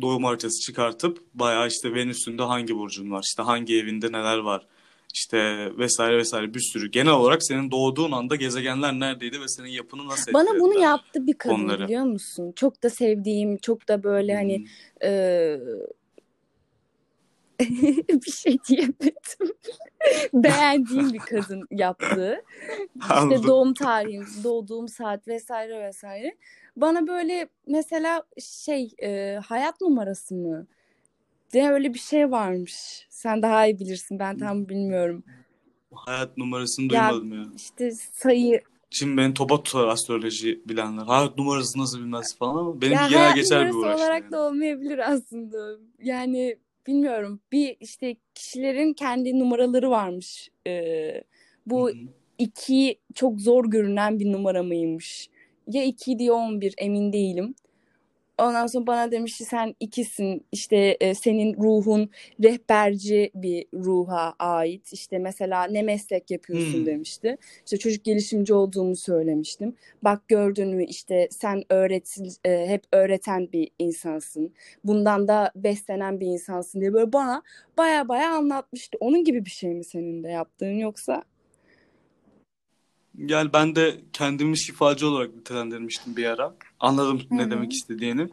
doğum haritası çıkartıp bayağı işte Venüs'ünde hangi burcun var, işte hangi evinde neler var, işte vesaire vesaire bir sürü. Genel olarak senin doğduğun anda gezegenler neredeydi ve senin yapını nasıl Bana bunu yaptı bir kadın Onları. biliyor musun? Çok da sevdiğim, çok da böyle hani Hmm. eee, bir şey diyemedim. Beğendiğim bir kadın yaptı. İşte doğum tarihim, doğduğum saat vesaire vesaire. Bana böyle mesela şey e, hayat numarası mı? diye öyle bir şey varmış. Sen daha iyi bilirsin. Ben tam bilmiyorum. Hayat numarasını Ya duymadım ya. işte sayı Şimdi beni topa tutar astroloji bilenler. Hayat numarası nasıl bilmez falan ama benim ya genel geçer bir uğraş olarak yani. da olmayabilir aslında. Yani bilmiyorum. Bir işte kişilerin kendi numaraları varmış. Ee, bu Hı hı. iki çok zor görünen bir numara mıymış? Ya 2 ya 11 emin değilim. Ondan sonra bana demişti sen ikisin işte e, senin ruhun rehberci bir ruha ait. İşte mesela ne meslek yapıyorsun Hmm. demişti. İşte çocuk gelişimci olduğumu söylemiştim. Bak gördün mü işte sen öğretil, e, hep öğreten bir insansın. Bundan da beslenen bir insansın diye böyle bana baya baya anlatmıştı. Onun gibi bir şey mi senin de yaptığın yoksa? Yani ben de kendimi şifacı olarak nitelendirmiştim bir ara. Anladım Hı ne demek istediğini.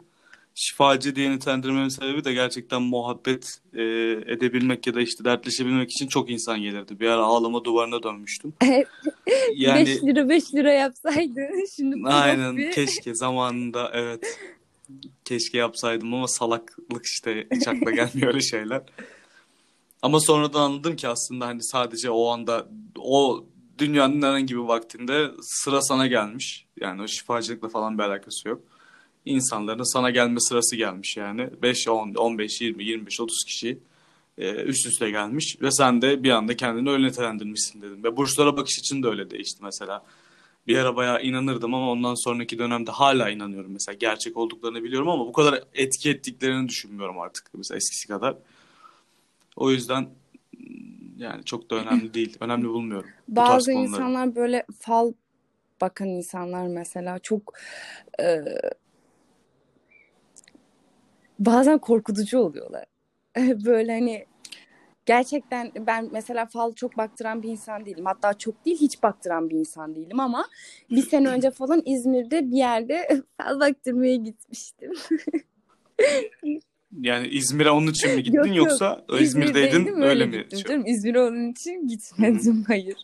şifacı diye nitelendirmemin sebebi de gerçekten muhabbet e, edebilmek ya da işte dertleşebilmek için çok insan gelirdi. Bir ara ağlama duvarına dönmüştüm. yani 5 lira 5 lira yapsaydı şimdi aynen bir... keşke zamanında evet keşke yapsaydım ama salaklık işte hiç akla gelmiyor öyle şeyler. Ama sonradan anladım ki aslında hani sadece o anda o dünyanın herhangi bir vaktinde sıra sana gelmiş. Yani o şifacılıkla falan bir alakası yok. İnsanların sana gelme sırası gelmiş yani. 5, 10, 15, 20, 25, 30 kişi e, üst üste gelmiş ve sen de bir anda kendini öyle nitelendirmişsin dedim. Ve burçlara bakış için de öyle değişti mesela. Bir ara bayağı inanırdım ama ondan sonraki dönemde hala inanıyorum mesela. Gerçek olduklarını biliyorum ama bu kadar etki ettiklerini düşünmüyorum artık mesela eskisi kadar. O yüzden yani çok da önemli değil. Önemli bulmuyorum. Bazı insanlar böyle fal bakan insanlar mesela çok e, bazen korkutucu oluyorlar. böyle hani gerçekten ben mesela fal çok baktıran bir insan değilim. Hatta çok değil hiç baktıran bir insan değilim ama bir sene önce falan İzmir'de bir yerde fal baktırmaya gitmiştim. Yani İzmir'e onun için mi gittin yok, yoksa yok. İzmir'deydin öyle mi? Gittim, İzmir'e onun için gitmedim hayır.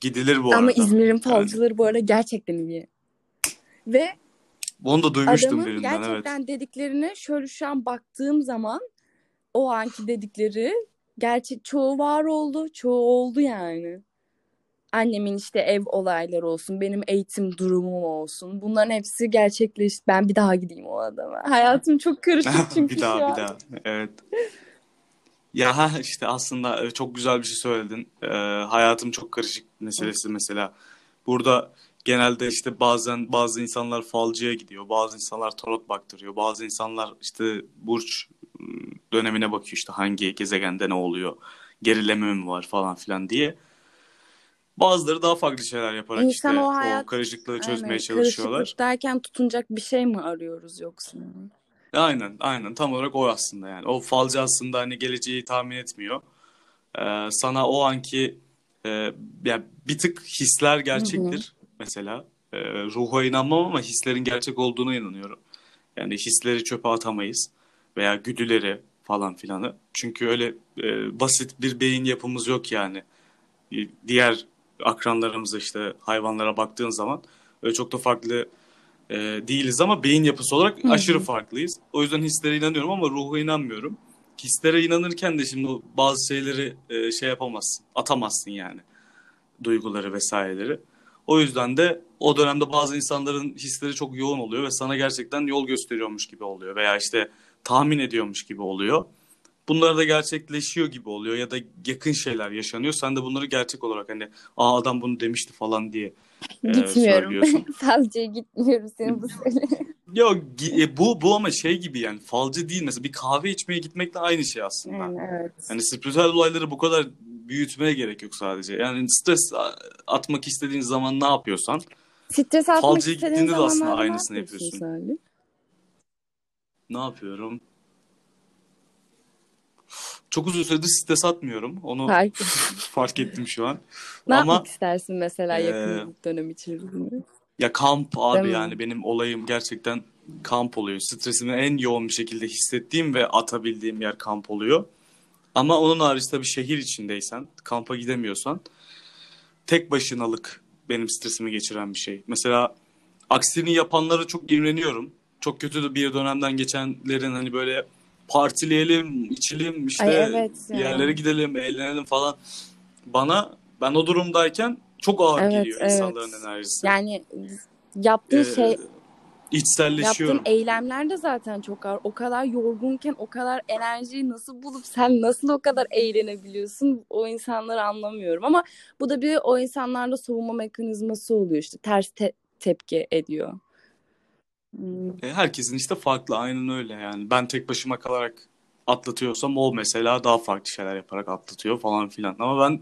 Gidilir bu arada. Ama İzmir'in falcıları yani. bu arada gerçekten iyi. Ve onu da duymuştum adamın birinden gerçekten evet. dediklerine şöyle şu an baktığım zaman o anki dedikleri gerçek çoğu var oldu, çoğu oldu yani annemin işte ev olayları olsun, benim eğitim durumum olsun. Bunların hepsi gerçekleşti. Ben bir daha gideyim o adama. Hayatım çok karışık çünkü bir daha şu an. bir daha. Evet. Ya işte aslında e, çok güzel bir şey söyledin. Ee, hayatım çok karışık meselesi mesela. Burada genelde işte bazen bazı insanlar falcıya gidiyor, bazı insanlar tarot baktırıyor, bazı insanlar işte burç dönemine bakıyor işte hangi gezegende ne oluyor, gerileme mi var falan filan diye. Bazıları daha farklı şeyler yaparak İnsan işte o, hayat, o karışıklığı çözmeye aynen, çalışıyorlar. Karışıklık derken tutunacak bir şey mi arıyoruz yoksa? Aynen, aynen. Tam olarak o aslında yani. O falcı aslında hani geleceği tahmin etmiyor. Ee, sana o anki e, yani bir tık hisler gerçektir Hı-hı. mesela. E, ruha inanmam ama hislerin gerçek olduğuna inanıyorum. Yani hisleri çöpe atamayız veya güdüleri falan filanı. Çünkü öyle e, basit bir beyin yapımız yok yani. Diğer akranlarımıza işte hayvanlara baktığın zaman öyle çok da farklı e, değiliz ama beyin yapısı olarak Hı-hı. aşırı farklıyız. O yüzden hislere inanıyorum ama ruha inanmıyorum. Hislere inanırken de şimdi bazı şeyleri e, şey yapamazsın, atamazsın yani duyguları vesaireleri. O yüzden de o dönemde bazı insanların hisleri çok yoğun oluyor ve sana gerçekten yol gösteriyormuş gibi oluyor veya işte tahmin ediyormuş gibi oluyor bunlar da gerçekleşiyor gibi oluyor ya da yakın şeyler yaşanıyor. Sen de bunları gerçek olarak hani aa adam bunu demişti falan diye e, Gitmiyorum. Falcıya gitmiyorum senin bu söyle. Yok e, bu bu ama şey gibi yani falcı değil mesela bir kahve içmeye gitmekle aynı şey aslında. Yani, evet. Hani spiritüel olayları bu kadar büyütmeye gerek yok sadece. Yani stres atmak istediğin zaman ne yapıyorsan stres atmak falcıya gittiğinde de aslında aynısını yapıyorsun. Salih? Ne yapıyorum? Çok uzun süredir site satmıyorum. Onu fark, fark ettim şu an. ne Ama, yapmak istersin mesela e, yakınlık dönem içerisinde? Ya kamp abi Değil yani mi? benim olayım gerçekten kamp oluyor. Stresimi en yoğun bir şekilde hissettiğim ve atabildiğim yer kamp oluyor. Ama onun harici tabii şehir içindeysen, kampa gidemiyorsan tek başınalık benim stresimi geçiren bir şey. Mesela aksini yapanlara çok imreniyorum. Çok kötü bir dönemden geçenlerin hani böyle partileyelim, içelim, işte Ay evet ya. yerlere gidelim, eğlenelim falan. Bana ben o durumdayken çok ağır evet, geliyor evet. insanların enerjisi. Yani yaptığın ee, şey içselleşiyorum. Yaptığın eylemler de zaten çok ağır. O kadar yorgunken o kadar enerjiyi nasıl bulup sen nasıl o kadar eğlenebiliyorsun o insanları anlamıyorum. Ama bu da bir o insanlarda savunma mekanizması oluyor işte ters te- tepki ediyor. E, herkesin işte farklı aynen öyle yani. Ben tek başıma kalarak atlatıyorsam o mesela daha farklı şeyler yaparak atlatıyor falan filan. Ama ben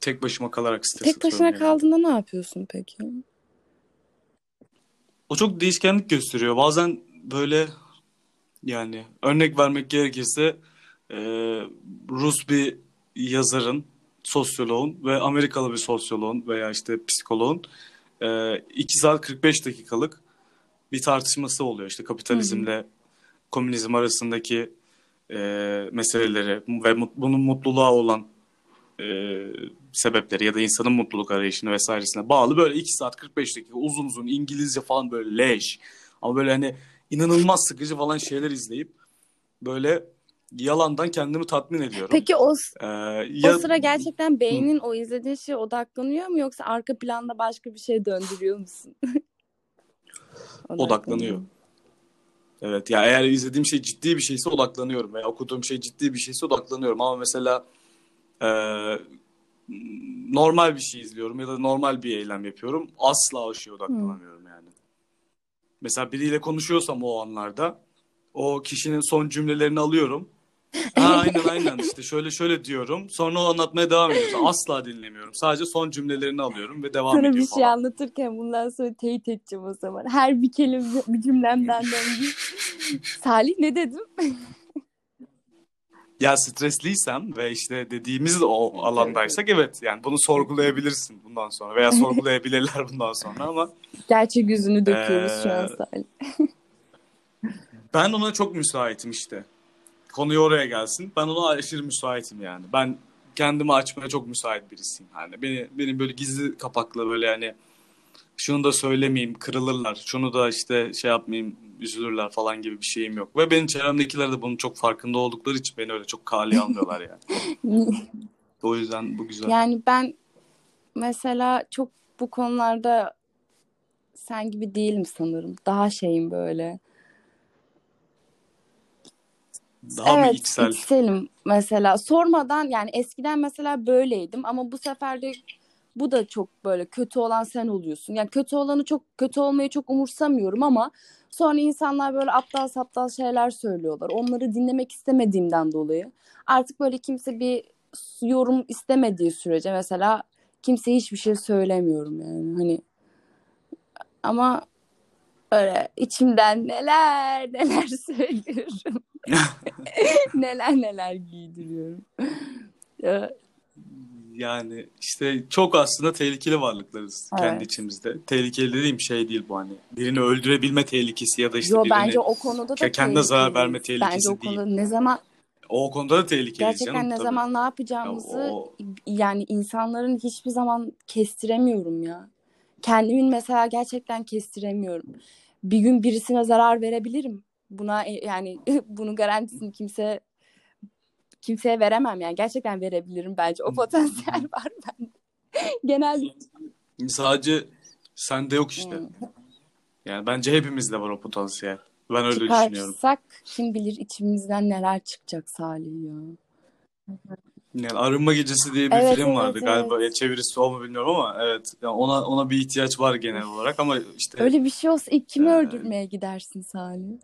tek başıma kalarak stres Tek başına yani. kaldığında ne yapıyorsun peki? O çok değişkenlik gösteriyor. Bazen böyle yani örnek vermek gerekirse e, Rus bir yazarın, sosyoloğun ve Amerikalı bir sosyoloğun veya işte psikoloğun e, 2 saat 45 dakikalık bir tartışması oluyor. İşte kapitalizmle komünizm arasındaki e, meseleleri ve mut, bunun mutluluğa olan e, sebepleri ya da insanın mutluluk arayışını vesairesine bağlı böyle 2 saat 45 dakika uzun uzun İngilizce falan böyle leş ama böyle hani inanılmaz sıkıcı falan şeyler izleyip böyle yalandan kendimi tatmin ediyorum. Peki o, Ee, o ya sıra gerçekten beynin o izlediğin şeye odaklanıyor mu yoksa arka planda başka bir şey döndürüyor musun? odaklanıyor. Evet ya eğer izlediğim şey ciddi bir şeyse odaklanıyorum veya okuduğum şey ciddi bir şeyse odaklanıyorum ama mesela e, normal bir şey izliyorum ya da normal bir eylem yapıyorum asla o şeye odaklanamıyorum yani. Mesela biriyle konuşuyorsam o anlarda o kişinin son cümlelerini alıyorum. Ha, aynen aynen işte şöyle şöyle diyorum. Sonra o anlatmaya devam ediyor. Asla dinlemiyorum. Sadece son cümlelerini alıyorum ve devam Sana ediyor bir şey falan. anlatırken bundan sonra teyit edeceğim o zaman. Her bir kelime bir cümlemden döndü. Salih ne dedim? Ya stresliysem ve işte dediğimiz o alandaysak evet yani bunu sorgulayabilirsin bundan sonra veya sorgulayabilirler bundan sonra ama Gerçek yüzünü döküyoruz şu an Ee, Salih. ben ona çok müsaitim işte. Konuyu oraya gelsin. Ben ona aşırı müsaitim yani. Ben kendimi açmaya çok müsait birisiyim. Yani beni benim böyle gizli kapaklı böyle yani şunu da söylemeyeyim kırılırlar. Şunu da işte şey yapmayayım üzülürler falan gibi bir şeyim yok. Ve benim çevremdekiler de bunun çok farkında oldukları için beni öyle çok kale almıyorlar yani. O yüzden bu güzel. Yani ben mesela çok bu konularda sen gibi değilim sanırım. Daha şeyim böyle. Daha mı Evet, içsel? içselim mesela. Sormadan yani eskiden mesela böyleydim ama bu sefer de bu da çok böyle kötü olan sen oluyorsun. Yani kötü olanı çok kötü olmayı çok umursamıyorum ama sonra insanlar böyle aptal saptal şeyler söylüyorlar. Onları dinlemek istemediğimden dolayı artık böyle kimse bir yorum istemediği sürece mesela kimseye hiçbir şey söylemiyorum yani. Hani ama öyle içimden neler neler söylüyorum. neler neler giydiriyorum. Yani işte çok aslında tehlikeli varlıklarız Evet. kendi içimizde. Tehlikeli dediğim şey değil bu hani. Birini öldürebilme tehlikesi ya da işte Yo birini bence o konuda da ke- kendine zarar verme tehlikesi Bence o değil. konuda ne zaman o konuda da tehlikeliyiz gerçekten canım ne tabii. zaman ne Ya yapacağımızı o yani insanların hiçbir zaman kestiremiyorum ya. Kendimin mesela gerçekten kestiremiyorum. Bir gün birisine zarar verebilirim. Buna e- yani bunun garantisini kimse kimseye veremem yani. Gerçekten verebilirim bence. O potansiyel var bende. Genelde sadece sende yok işte. Yani bence hepimizde var o potansiyel. Ben öyle düşünüyorum. çıkarsak kim bilir içimizden neler çıkacak Salih ya. Yani Arınma Gecesi diye bir Evet, film vardı evet, galiba. evet. Çevirisi o mu bilmiyorum ama evet. Yani ona ona bir ihtiyaç var genel olarak ama işte Öyle bir şey olsa ilk kimi Ee, öldürmeye gidersin Salih?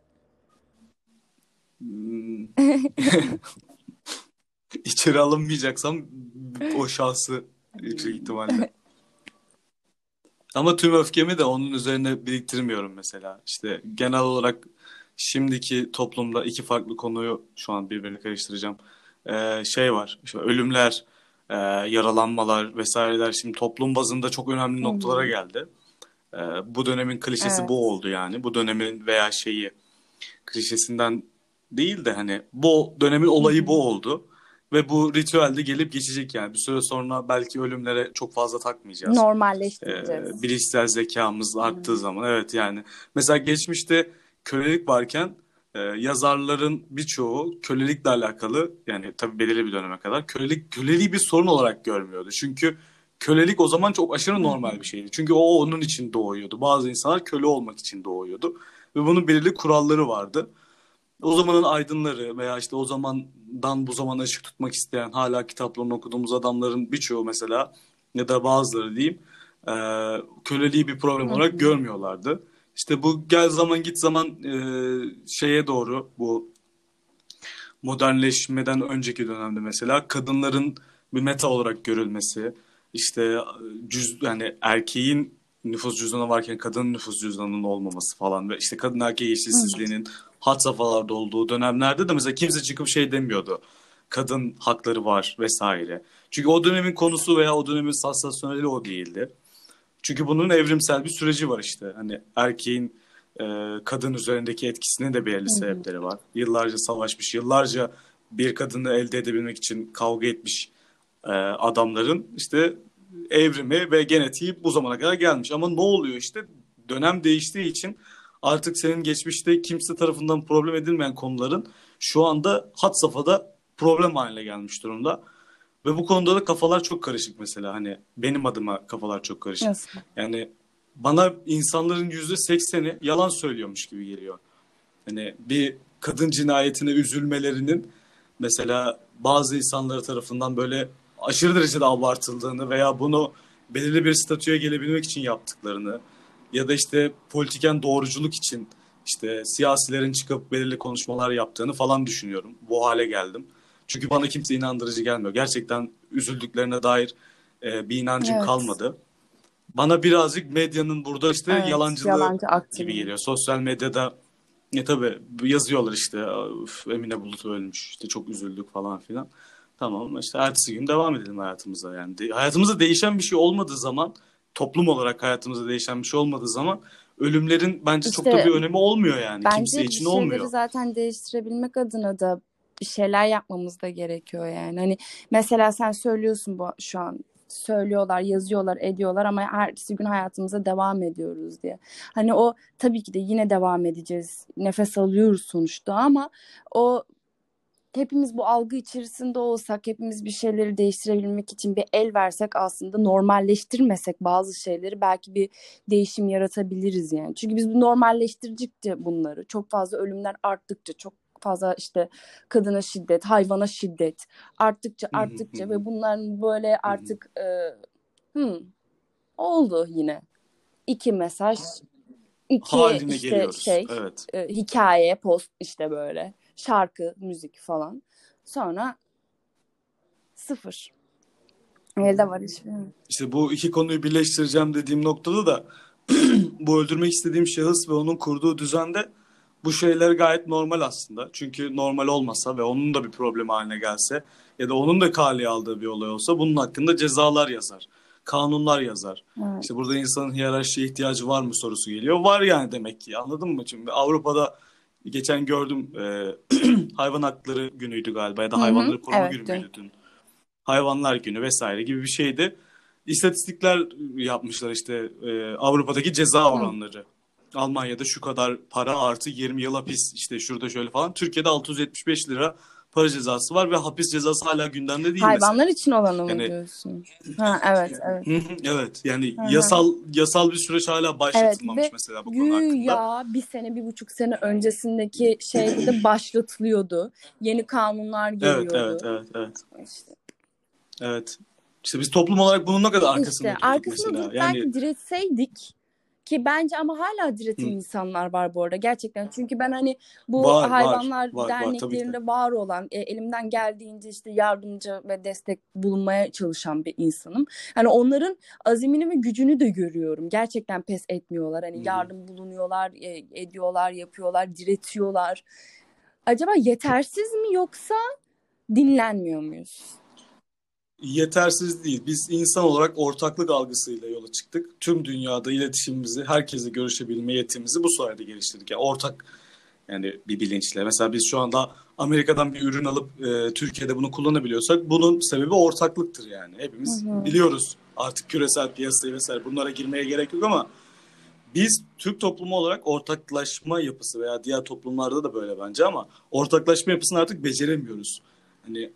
Hmm. İçeri alınmayacaksam o şahsı yüksek ihtimalle. Ama tüm öfkemi de onun üzerine biriktirmiyorum mesela. İşte genel olarak şimdiki toplumda iki farklı konuyu şu an birbirine karıştıracağım. Ee, şey var, işte ölümler, e, yaralanmalar vesaireler şimdi toplum bazında çok önemli noktalara geldi. Ee, bu dönemin klişesi Evet. bu oldu yani. Bu dönemin veya şeyi klişesinden değil de hani bu dönemin olayı bu oldu. Ve bu ritüelde gelip geçecek yani. Bir süre sonra belki ölümlere çok fazla takmayacağız. Normalleştireceğiz. Ee, bilişsel zekamız arttığı zaman evet yani. Mesela geçmişte kölelik varken e, yazarların birçoğu kölelikle alakalı yani tabii belirli bir döneme kadar kölelik köleliği bir sorun olarak görmüyordu. Çünkü kölelik o zaman çok aşırı normal bir şeydi. Çünkü o onun için doğuyordu. Bazı insanlar köle olmak için doğuyordu ve bunun belirli kuralları vardı. O zamanın aydınları veya işte o zamandan bu zamana ışık tutmak isteyen hala kitaplarını okuduğumuz adamların birçoğu mesela ya da bazıları diyeyim e, köleliği bir problem olarak görmüyorlardı. İşte bu gel zaman git zaman e, şeye doğru bu modernleşmeden önceki dönemde mesela kadınların bir meta olarak görülmesi, işte cüz yani erkeğin nüfus cüzdanı varken kadının nüfus cüzdanının olmaması falan ve işte kadın erkeği eşitsizliğinin had safhalarda olduğu dönemlerde de mesela kimse çıkıp şey demiyordu. Kadın hakları var vesaire. Çünkü o dönemin konusu veya o dönemin sansasyoneli o değildi. Çünkü bunun evrimsel bir süreci var işte. Hani erkeğin e, kadın üzerindeki etkisinin de belirli sebepleri var. Yıllarca savaşmış, yıllarca bir kadını elde edebilmek için kavga etmiş e, adamların işte evrimi ve genetiği bu zamana kadar gelmiş. Ama ne oluyor işte dönem değiştiği için artık senin geçmişte kimse tarafından problem edilmeyen konuların şu anda hat safhada problem haline gelmiş durumda. Ve bu konuda da kafalar çok karışık mesela hani benim adıma kafalar çok karışık. Nasıl? Yani bana insanların yüzde sekseni yalan söylüyormuş gibi geliyor. Hani bir kadın cinayetine üzülmelerinin mesela bazı insanlar tarafından böyle aşırı derecede abartıldığını veya bunu belirli bir statüye gelebilmek için yaptıklarını ya da işte politiken doğruculuk için işte siyasilerin çıkıp belirli konuşmalar yaptığını falan düşünüyorum. Bu hale geldim. Çünkü bana kimse inandırıcı gelmiyor. Gerçekten üzüldüklerine dair e, bir inancım Evet. kalmadı. Bana birazcık medyanın burada işte Evet, yalancılığı yalancı gibi geliyor. Sosyal medyada ya tabii yazıyorlar işte "Üf, Emine Bulut ölmüş işte çok üzüldük falan filan. Tamam işte ertesi gün devam edelim hayatımıza yani. De- hayatımızda değişen bir şey olmadığı zaman toplum olarak hayatımızda değişen bir şey olmadığı zaman ölümlerin bence çok da İşte bir önemi olmuyor yani. Bence Kimse için olmuyor. zaten değiştirebilmek adına da bir şeyler yapmamız da gerekiyor yani. Hani mesela sen söylüyorsun bu şu an söylüyorlar, yazıyorlar, ediyorlar ama ertesi gün hayatımıza devam ediyoruz diye. Hani o tabii ki de yine devam edeceğiz. Nefes alıyoruz sonuçta ama o hepimiz bu algı içerisinde olsak, hepimiz bir şeyleri değiştirebilmek için bir el versek aslında normalleştirmesek bazı şeyleri belki bir değişim yaratabiliriz yani. Çünkü biz normalleştirdikçe bunları çok fazla ölümler arttıkça çok fazla işte kadına şiddet, hayvana şiddet arttıkça arttıkça ve bunların böyle artık e, hı, oldu yine. İki mesaj, iki Haline işte geliyoruz. şey, Evet. e, hikaye, post işte böyle şarkı, müzik falan. Sonra sıfır. Elde var hiçbir. İşte bu iki konuyu birleştireceğim dediğim noktada da bu öldürmek istediğim şahıs ve onun kurduğu düzende bu şeyler gayet normal aslında. Çünkü normal olmasa ve onun da bir problem haline gelse ya da onun da kaleye aldığı bir olay olsa bunun hakkında cezalar yazar. Kanunlar yazar. Evet. İşte burada insanın hiyerarşiye ihtiyacı var mı sorusu geliyor. Var yani demek ki anladın mı? Şimdi Avrupa'da geçen gördüm e, hayvan hakları günüydü galiba ya da hayvanları koruma evet, günü dün. Hayvanlar günü vesaire gibi bir şeydi. İstatistikler yapmışlar işte e, Avrupa'daki ceza Hı. Almanya'da şu kadar para artı 20 yıl hapis işte şurada şöyle falan. Türkiye'de 675 lira para cezası var ve hapis cezası hala gündemde değil mesela. Hayvanlar için olanı mı Yani diyorsun? Ha evet evet. Evet yani Hı hı. yasal yasal bir süreç hala Evet başlatılmamış ve mesela bu konu hakkında. güya bir sene bir buçuk sene öncesindeki şeyde de başlatılıyordu. Yeni kanunlar Evet evet geliyordu. evet evet. İşte, Evet. İşte biz toplum olarak bunun ne kadar işte arkasında durduk arkasında mesela. Yani belki diretseydik ki bence ama hala direten insanlar var bu arada gerçekten. Çünkü ben hani bu var var hayvanlar var var derneklerinde var olan e, elimden geldiğince işte yardımcı ve destek bulunmaya çalışan bir insanım. Hani onların azimini ve gücünü de görüyorum. Gerçekten pes etmiyorlar. Hani hı. yardım bulunuyorlar, e, ediyorlar, yapıyorlar, diretiyorlar. Acaba yetersiz mi yoksa dinlenmiyor muyuz? Yetersiz değil. Biz insan olarak ortaklık algısıyla yola çıktık. Tüm dünyada iletişimimizi, herkesle görüşebilme yetimizi bu sayede geliştirdik. Yani ortak yani bir bilinçle. Mesela biz şu anda Amerika'dan bir ürün alıp e, Türkiye'de bunu kullanabiliyorsak bunun sebebi ortaklıktır yani. Hı Hepimiz hı. biliyoruz artık küresel piyasayı vesaire bunlara girmeye gerek yok ama biz Türk toplumu olarak ortaklaşma yapısı veya diğer toplumlarda da böyle bence ama ortaklaşma yapısını artık beceremiyoruz. Hani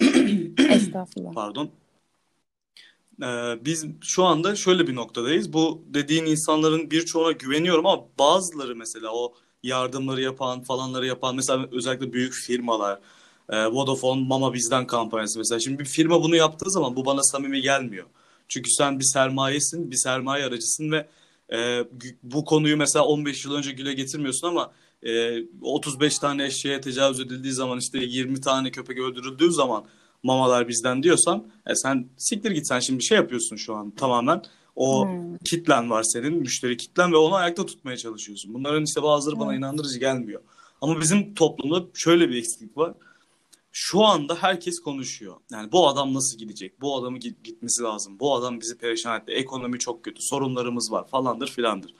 Estağfurullah. pardon. Ee, biz şu anda şöyle bir noktadayız. Bu dediğin insanların birçoğuna güveniyorum ama bazıları mesela o yardımları yapan falanları yapan mesela özellikle büyük firmalar e, Vodafone Mama Bizden kampanyası mesela. Şimdi bir firma bunu yaptığı zaman bu bana samimi gelmiyor. Çünkü sen bir sermayesin, bir sermaye aracısın ve e, bu konuyu mesela 15 yıl önce güle getirmiyorsun ama e, 35 tane eşeğe tecavüz edildiği zaman işte 20 tane köpek öldürüldüğü zaman mamalar bizden diyorsan e, sen siktir git sen şimdi şey yapıyorsun şu an tamamen o Hmm. kitlen var senin müşteri kitlen ve onu ayakta tutmaya çalışıyorsun. Bunların işte bazıları bana Evet. inandırıcı gelmiyor. Ama bizim toplumda şöyle bir eksiklik var. Şu anda herkes konuşuyor. Yani bu adam nasıl gidecek? Bu adamın git- gitmesi lazım. Bu adam bizi perişan etti. Ekonomi çok kötü. Sorunlarımız var falandır filandır.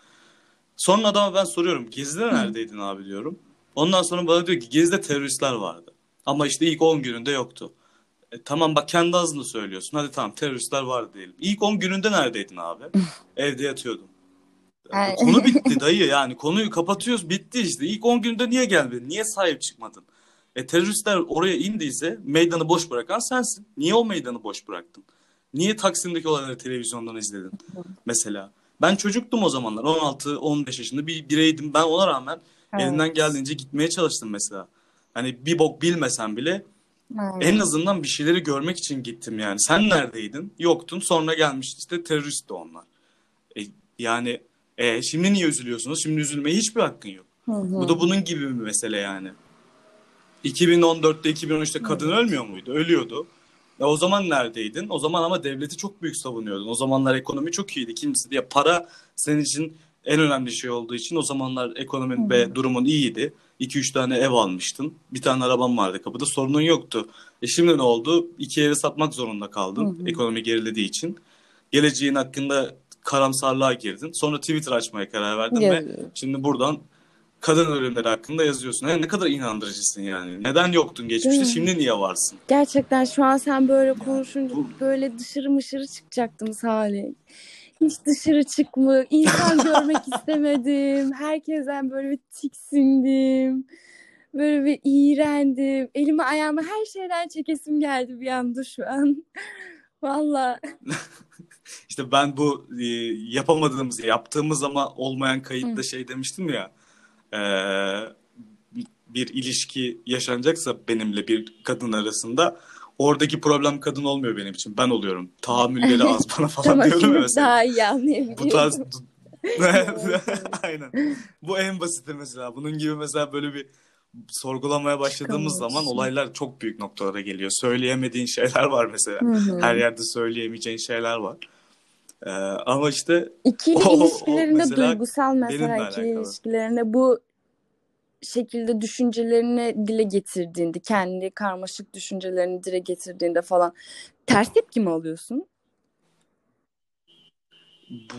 Sonra adama ben soruyorum Gezi'de neredeydin abi diyorum. Ondan sonra bana diyor ki Gezi'de teröristler vardı. Ama işte ilk 10 gününde yoktu. E, tamam bak kendi ağzında söylüyorsun. Hadi tamam teröristler vardı diyelim. İlk 10 gününde neredeydin abi? Evde yatıyordum. Ay. Konu bitti dayı yani. Konuyu kapatıyoruz bitti işte. İlk 10 günde niye gelmedin? Niye sahip çıkmadın? E teröristler oraya indiyse meydanı boş bırakan sensin. Niye o meydanı boş bıraktın? Niye Taksim'deki olayları televizyondan izledin? Mesela. Ben çocuktum o zamanlar. 16-15 yaşında bir bireydim. Ben ona rağmen Evet. elimden geldiğince gitmeye çalıştım mesela. Hani bir bok bilmesem bile Aynen. en azından bir şeyleri görmek için gittim yani. Sen neredeydin? Yoktun. Sonra gelmişti işte teröristti onlar. E, yani e, şimdi niye üzülüyorsunuz? Şimdi üzülmeye hiçbir hakkın yok. Hı hı. Bu da bunun gibi bir mesele yani. 2014'te 2013'te kadın ölmüyor muydu? Ölüyordu. Ya o zaman neredeydin? O zaman ama devleti çok büyük savunuyordun. O zamanlar ekonomi çok iyiydi. Kimisi diye para senin için en önemli şey olduğu için o zamanlar ekonomin ve durumun iyiydi. 2-3 tane ev almıştın. Bir tane araban vardı kapıda. Sorunun yoktu. E şimdi ne oldu? İki evi satmak zorunda kaldın. Hı. Ekonomi gerilediği için. Geleceğin hakkında karamsarlığa girdin. Sonra Twitter açmaya karar verdin ve Yazıyorum. Şimdi buradan kadın ölümleri hakkında yazıyorsun. Yani ne kadar inandırıcısın yani. Neden yoktun geçmişte? Şimdi niye varsın? Gerçekten şu an sen böyle konuşunca böyle dışarı mışırı çıkacaktım Salih. Hiç dışarı çıkma, insan görmek istemedim. Herkesten böyle bir tiksindim. Böyle bir iğrendim. Elimi ayağımı her şeyden çekesim geldi bir anda şu an. Valla. İşte ben bu e, yapamadığımız, yaptığımız ama olmayan kayıtta Hı. şey demiştim ya. E, bir ilişki yaşanacaksa benimle bir kadın arasında oradaki problem kadın olmuyor benim için. Ben oluyorum. Tahammülleri az bana falan diyorum mesela. daha iyi Bu anlayabiliyorum. tarz aynen. Bu en basiti mesela. Bunun gibi mesela böyle bir sorgulamaya başladığımız zaman olaylar çok büyük noktalara geliyor. Söyleyemediğin şeyler var mesela. Hı hı. Her yerde söyleyemeyeceğin şeyler var. Ee, ama işte İkili O- o ilişkilerinde mesela duygusal mesela ikili alakalı. ilişkilerinde bu şekilde düşüncelerini dile getirdiğinde, kendi karmaşık düşüncelerini dile getirdiğinde falan ters tepki mi alıyorsun?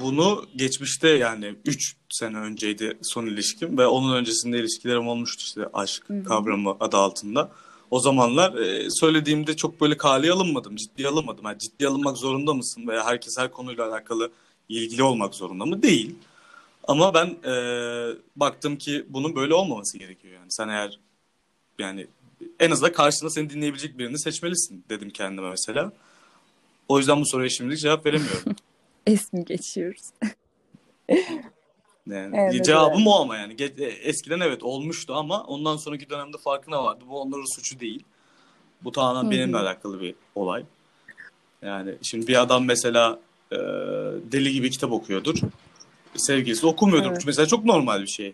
bunu geçmişte yani 3 sene önceydi son ilişkim ve onun öncesinde ilişkilerim olmuştu işte aşk Hı hı. kavramı adı altında. O zamanlar e, söylediğimde çok böyle kale alınmadım, ciddiye alınmadım. Yani ciddiye alınmak zorunda mısın veya herkes her konuyla alakalı ilgili olmak zorunda mı? Değil. Ama ben e, baktım ki bunun böyle olmaması gerekiyor yani. Sen eğer yani en azından karşında seni dinleyebilecek birini seçmelisin dedim kendime mesela. O yüzden bu soruya şimdilik cevap veremiyorum. Es mi geçiyoruz? Yani Evet, cevabım o ama yani e, eskiden evet olmuştu ama ondan sonraki dönemde farkına vardı. Bu onların suçu değil. Bu tamamen Hı benimle alakalı bir olay. Yani şimdi bir adam mesela e, deli gibi kitap okuyordur. Sevgilisi okumuyordur. Evet. Mesela çok normal bir şey.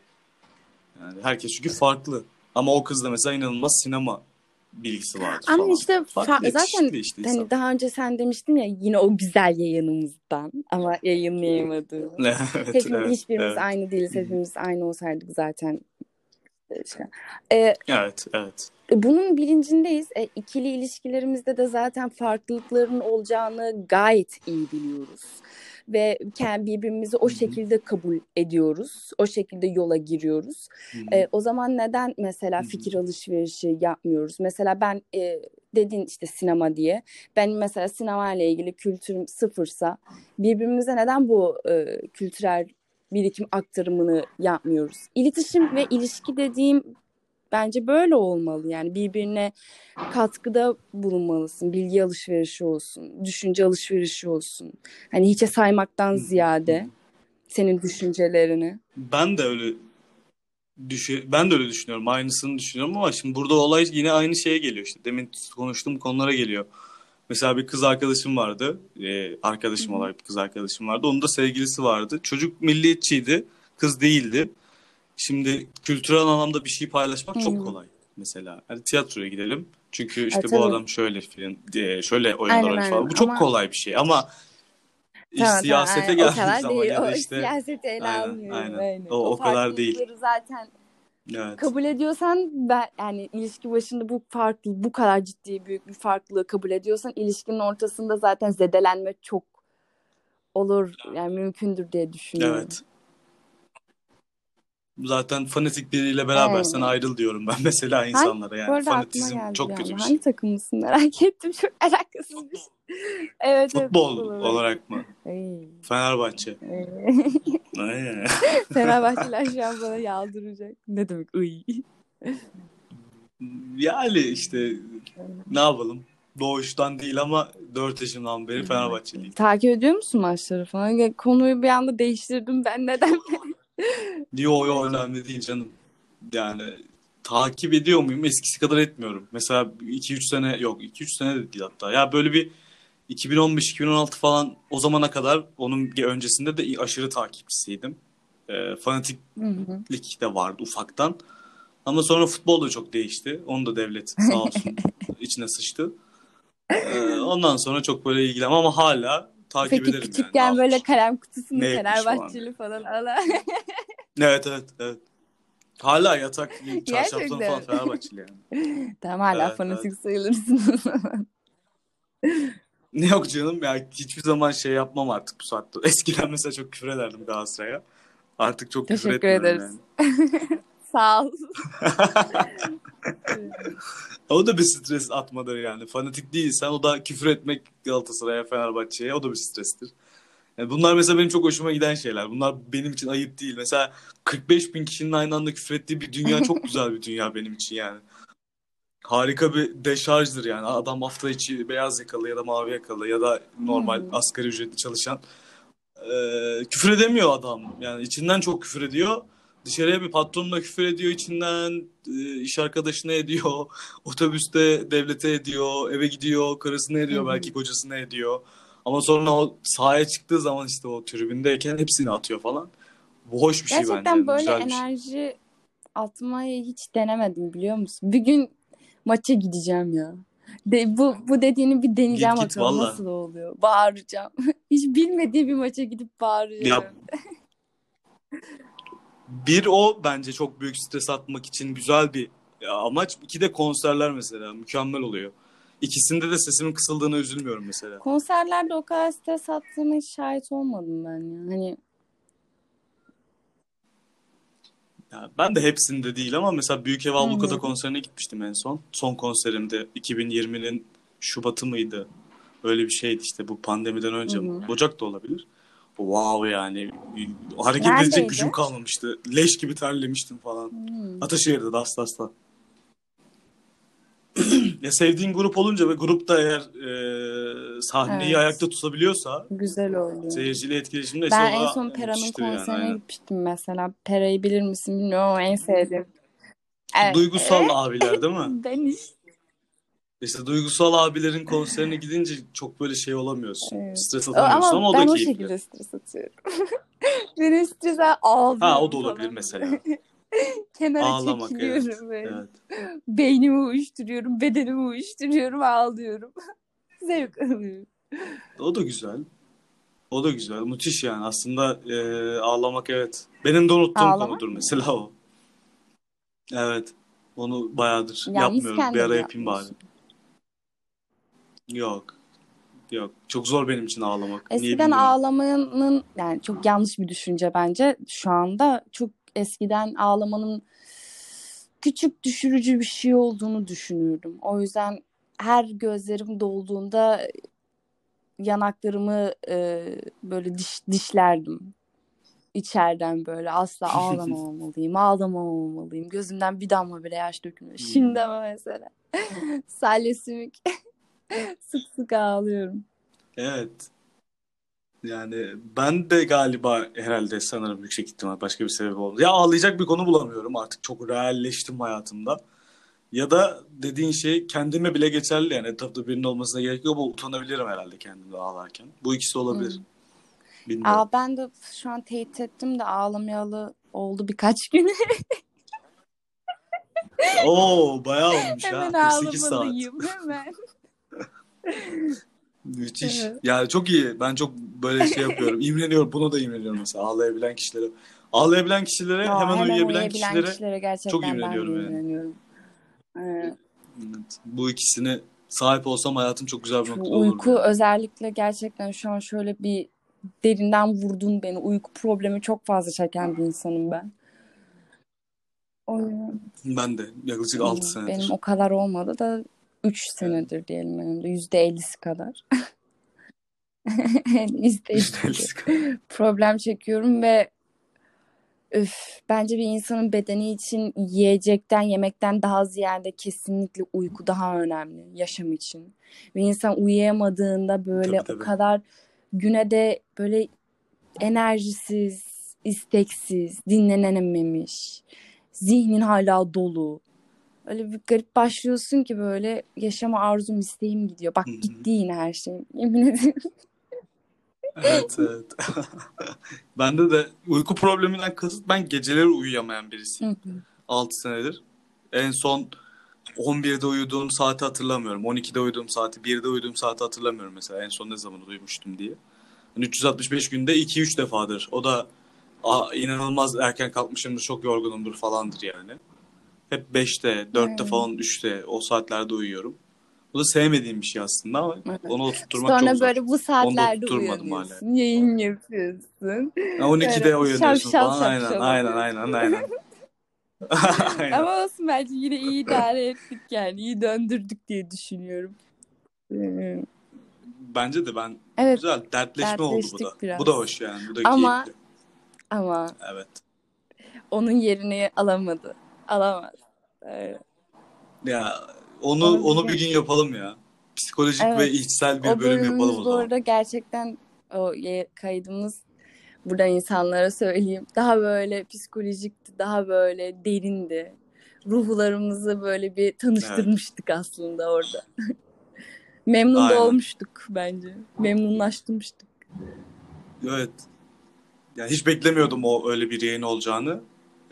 Yani herkes çünkü farklı. Ama o kızda mesela inanılmaz sinema bilgisi vardır Ama falan. işte Farklı fa- zaten işte insan. hani daha önce sen demiştin ya yine o güzel yayınımızdan ama yayınlayamadığımız. evet, Hepimiz, evet, hiçbirimiz evet. aynı değiliz. Hepimiz aynı olsaydık zaten. Ee, Evet, evet. bunun bilincindeyiz. E, ikili ilişkilerimizde de zaten farklılıkların olacağını gayet iyi biliyoruz. Ve kendi birbirimizi o şekilde kabul ediyoruz. O şekilde yola giriyoruz. E, o zaman neden mesela fikir alışverişi yapmıyoruz? Mesela ben e, dedin işte sinema diye. Ben mesela sinema ile ilgili kültürüm sıfırsa birbirimize neden bu e, kültürel birikim aktarımını yapmıyoruz? İletişim ve ilişki dediğim bence böyle olmalı. Yani birbirine katkıda bulunmalısın. Bilgi alışverişi olsun, düşünce alışverişi olsun. Hani hiçe saymaktan ziyade senin düşüncelerini. Ben de öyle düşü ben de öyle düşünüyorum. Aynısını düşünüyorum ama şimdi burada olay yine aynı şeye geliyor işte. Demin konuştuğum konulara geliyor. Mesela bir kız arkadaşım vardı. Ee, arkadaşım olarak bir kız arkadaşım vardı. Onun da sevgilisi vardı. Çocuk milliyetçiydi. Kız değildi. Şimdi kültürel anlamda bir şey paylaşmak Hı çok kolay. Mesela hani tiyatroya gidelim. Çünkü Ha, işte bu tabii. adam şöyle film, e, şöyle oyunlar Aynen, falan. Bu çok Ama- kolay bir şey ama Tamam, siyasete tamam, geldiği o zaman değil. ya da o işte siyaseti ele Aynen, almıyorum. aynen. aynen. O- o kadar değil. zaten evet. kabul ediyorsan ben yani ilişki başında bu farklı bu kadar ciddi büyük bir farklılığı kabul ediyorsan ilişkinin ortasında zaten zedelenme çok olur yani mümkündür diye düşünüyorum. Evet. Zaten fanatik biriyle berabersen Evet. ayrıl diyorum ben mesela insanlara yani. aklıma Fanatizm çok kötü bir şey. Hangi takımlısın merak ettim. Çok alakasız bir şey. Evet, evet, Futbol futbol olarak. mı? Ay, Fenerbahçe. Fenerbahçeler şu an bana yaldıracak. Ne demek? Iy. Yani işte ne yapalım? Doğuştan değil ama 4 yaşımdan beri Fenerbahçeliyim. Takip ediyor musun maçları falan? Konuyu bir anda değiştirdim ben neden? Yo yo önemli değil canım. Yani takip ediyor muyum? Eskisi kadar etmiyorum. Mesela 2-3 sene yok 2-3 sene de değil hatta. Ya böyle bir 2015-2016 falan o zamana kadar onun öncesinde de aşırı takipçisiydim. Ee, fanatiklik de vardı ufaktan. Ama sonra futbol da çok değişti. Onu da devlet sağ olsun içine sıçtı. Ee, ondan sonra çok böyle ilgilenmem ama hala takip Peki ederim yani. küçükken Ne böyle kalem kutusunu Ne yapmış Fenerbahçeli falan ala. Evet evet evet. Hala yatak çarşafları Gerçekten. falan Fenerbahçeli yani. tamam hala Evet, fanatik sayılırsın o zaman. Ne yok canım ya hiçbir zaman şey yapmam artık bu saatte. Eskiden mesela çok küfür ederdim Galatasaray'a. Artık çok küfür Teşekkür etmiyorum ederiz. yani. Sağ ol. O da bir stres atmadır yani. Fanatik değilsen o da küfür etmek Galatasaray'a, Fenerbahçe'ye o da bir strestir. Yani bunlar mesela benim çok hoşuma giden şeyler. Bunlar benim için ayıp değil. Mesela 45 bin kişinin aynı anda küfür ettiği bir dünya çok güzel bir dünya benim için yani. Harika bir deşarjdır yani. Adam hafta içi beyaz yakalı ya da mavi yakalı ya da normal Hmm. asgari ücretli çalışan. Ee, küfür edemiyor adam. Yani içinden çok küfür ediyor. Dışarıya bir patronuna küfür ediyor içinden. e, iş arkadaşına ediyor. Otobüste devlete ediyor. Eve gidiyor. Karısına ediyor. Belki kocasına ediyor. Ama sonra o sahaya çıktığı zaman işte o tribündeyken hepsini atıyor falan. Bu hoş bir şey bence. Gerçekten böyle güzel bir şey. enerji atmayı hiç denemedim biliyor musun? Bir gün maça gideceğim ya. De, bu, bu dediğini bir deneyeceğim Git git, bakalım valla. nasıl oluyor. Bağıracağım. Hiç bilmediğim bir maça gidip bağıracağım. Ya bir o bence çok büyük stres atmak için güzel bir amaç. İki de konserler mesela mükemmel oluyor. İkisinde de sesimin kısıldığına üzülmüyorum mesela. Konserlerde o kadar stres attığıma hiç şahit olmadım ben ya. Hani Ya ben de hepsinde değil ama mesela Büyük Ev Abluka'da Hı. konserine gitmiştim en son. Son konserimde 2020'nin Şubat'ı mıydı? Öyle bir şeydi işte bu pandemiden önce. Hı. Ocak da olabilir. Wow yani hareket Neredeydi? edecek gücüm kalmamıştı. Leş gibi terlemiştim falan. hmm. Ataşehir'de Dastas'ta. ya sevdiğin grup olunca ve grupta eğer e, sahneyi Evet. ayakta tutabiliyorsa güzel oluyor. seyirciyle etkileşimde Ben en son Pera'nın müthiştir yani, konserine aynen. gitmiştim mesela. Pera'yı bilir misin bilmiyorum ama en sevdiğim. Evet. Duygusal abiler değil mi? Ben hiç İşte duygusal abilerin konserine gidince çok böyle şey olamıyorsun. Evet. Stres atamıyorsun ama, ama o ben da o keyifli. şekilde stres atıyorum. Benim strese ağlıyorum Ha o da olabilir falan. mesela. Kenara Ağlamak çekiliyorum evet. böyle. evet. Beynimi uyuşturuyorum, bedenimi uyuşturuyorum, ağlıyorum. Zevk alıyorum. O da güzel. O da güzel. Müthiş yani. Aslında e, ağlamak evet. Benim de unuttuğum Ağlamak konudur mesela o. Evet. Onu bayağıdır Yani yapmıyorum. Bir ara yapayım bari. Yok. Yok. Çok zor benim için ağlamak. Niye Eskiden bilmiyorum. ağlamanın yani çok yanlış bir düşünce bence. Şu anda çok eskiden ağlamanın küçük düşürücü bir şey olduğunu düşünüyorum. O yüzden her gözlerim dolduğunda yanaklarımı e, böyle diş, dişlerdim. İçeriden böyle asla ağlamamalıyım, ağlamamalıyım. Gözümden bir damla bile yaş dökülmüyor. Hmm. Şimdi ama mesela salya sümük sık sık ağlıyorum. Evet. Yani ben de galiba herhalde sanırım yüksek ihtimal başka bir sebep oldu. Ya ağlayacak bir konu bulamıyorum artık. Çok realleştim hayatımda. Ya da dediğin şey kendime bile geçerli yani etrafta birinin olmasına gerek yok ama utanabilirim herhalde kendimde ağlarken. Bu ikisi olabilir. Hmm. Bilmiyorum. Aa, ben de şu an teyit ettim de ağlamayalı oldu birkaç gün. Oo bayağı olmuş Hemen ha. 48 saat. ağlamalıyım hemen. Müthiş. Evet. Yani çok iyi. Ben çok böyle şey yapıyorum. İmreniyorum. Buna da imreniyorum mesela. Ağlayabilen kişilere. Ağlayabilen kişilere, Aa, hemen, uyuyabilen kişilere. kişilere gerçekten çok ben imreniyorum yani. imreniyorum. Evet. Evet. Bu ikisine sahip olsam hayatım çok güzel bir noktada olurdu. uyku özellikle gerçekten şu an şöyle bir derinden vurdun beni. Uyku problemi çok fazla çeken bir insanım ben. O Ben de yaklaşık 6 senedir. Benim o kadar olmadı da 3 senedir diyelim benim de. %50'si kadar. %50'si %50'si problem çekiyorum ve üf, bence bir insanın bedeni için yiyecekten, yemekten daha ziyade kesinlikle uyku daha önemli yaşam için. Bir insan uyuyamadığında böyle Tabii, tabii. o kadar güne de böyle enerjisiz, isteksiz, dinlenememiş, zihnin hala dolu. Öyle bir garip başlıyorsun ki böyle yaşama arzum, isteğim gidiyor. Bak Hı hı. gitti yine her şey. Yemin ederim. Evet evet. Bende de uyku probleminden kasıt ben geceleri uyuyamayan birisiyim. Hı hı. 6 senedir. En son 11'de uyuduğum saati hatırlamıyorum. 12'de uyuduğum saati, 1'de uyuduğum saati hatırlamıyorum mesela. En son ne zaman uyumuştum diye. Yani 365 günde 2-3 defadır. O da "Aa, inanılmaz erken kalkmışımdır, çok yorgunumdur falandır yani. Hep 5'te, 4'te Hmm. falan 3'te o saatlerde uyuyorum. Bu da sevmediğim bir şey aslında ama Evet. onu oturtturmak Sonra çok zor. böyle bu saatlerde uyanıyorsun. Yayın yapıyorsun. Ha, 12'de Böyle uyanıyorsun şapşal falan. Aynen, şapşal aynen, aynen, aynen. Aynen. Ama olsun bence yine iyi idare ettik yani. iyi döndürdük diye düşünüyorum. Ee, Bence de ben Evet güzel dertleşme oldu bu da. biraz. Bu da hoş yani. Bu da Ama- keyifli. ama Evet. onun yerini alamadı. Alamaz. Evet. Ya onu Onu onu bir gün yapalım ya. Psikolojik Evet. ve içsel bir O bölüm yapalım o bu zaman. arada gerçekten o kaydımız buradan insanlara söyleyeyim. Daha böyle psikolojikti, daha böyle derindi. Ruhlarımızı böyle bir tanıştırmıştık aslında orada. Memnun da Aynen. olmuştuk bence. Memnunlaştırmıştık. Evet. Yani hiç beklemiyordum o öyle bir yayın olacağını.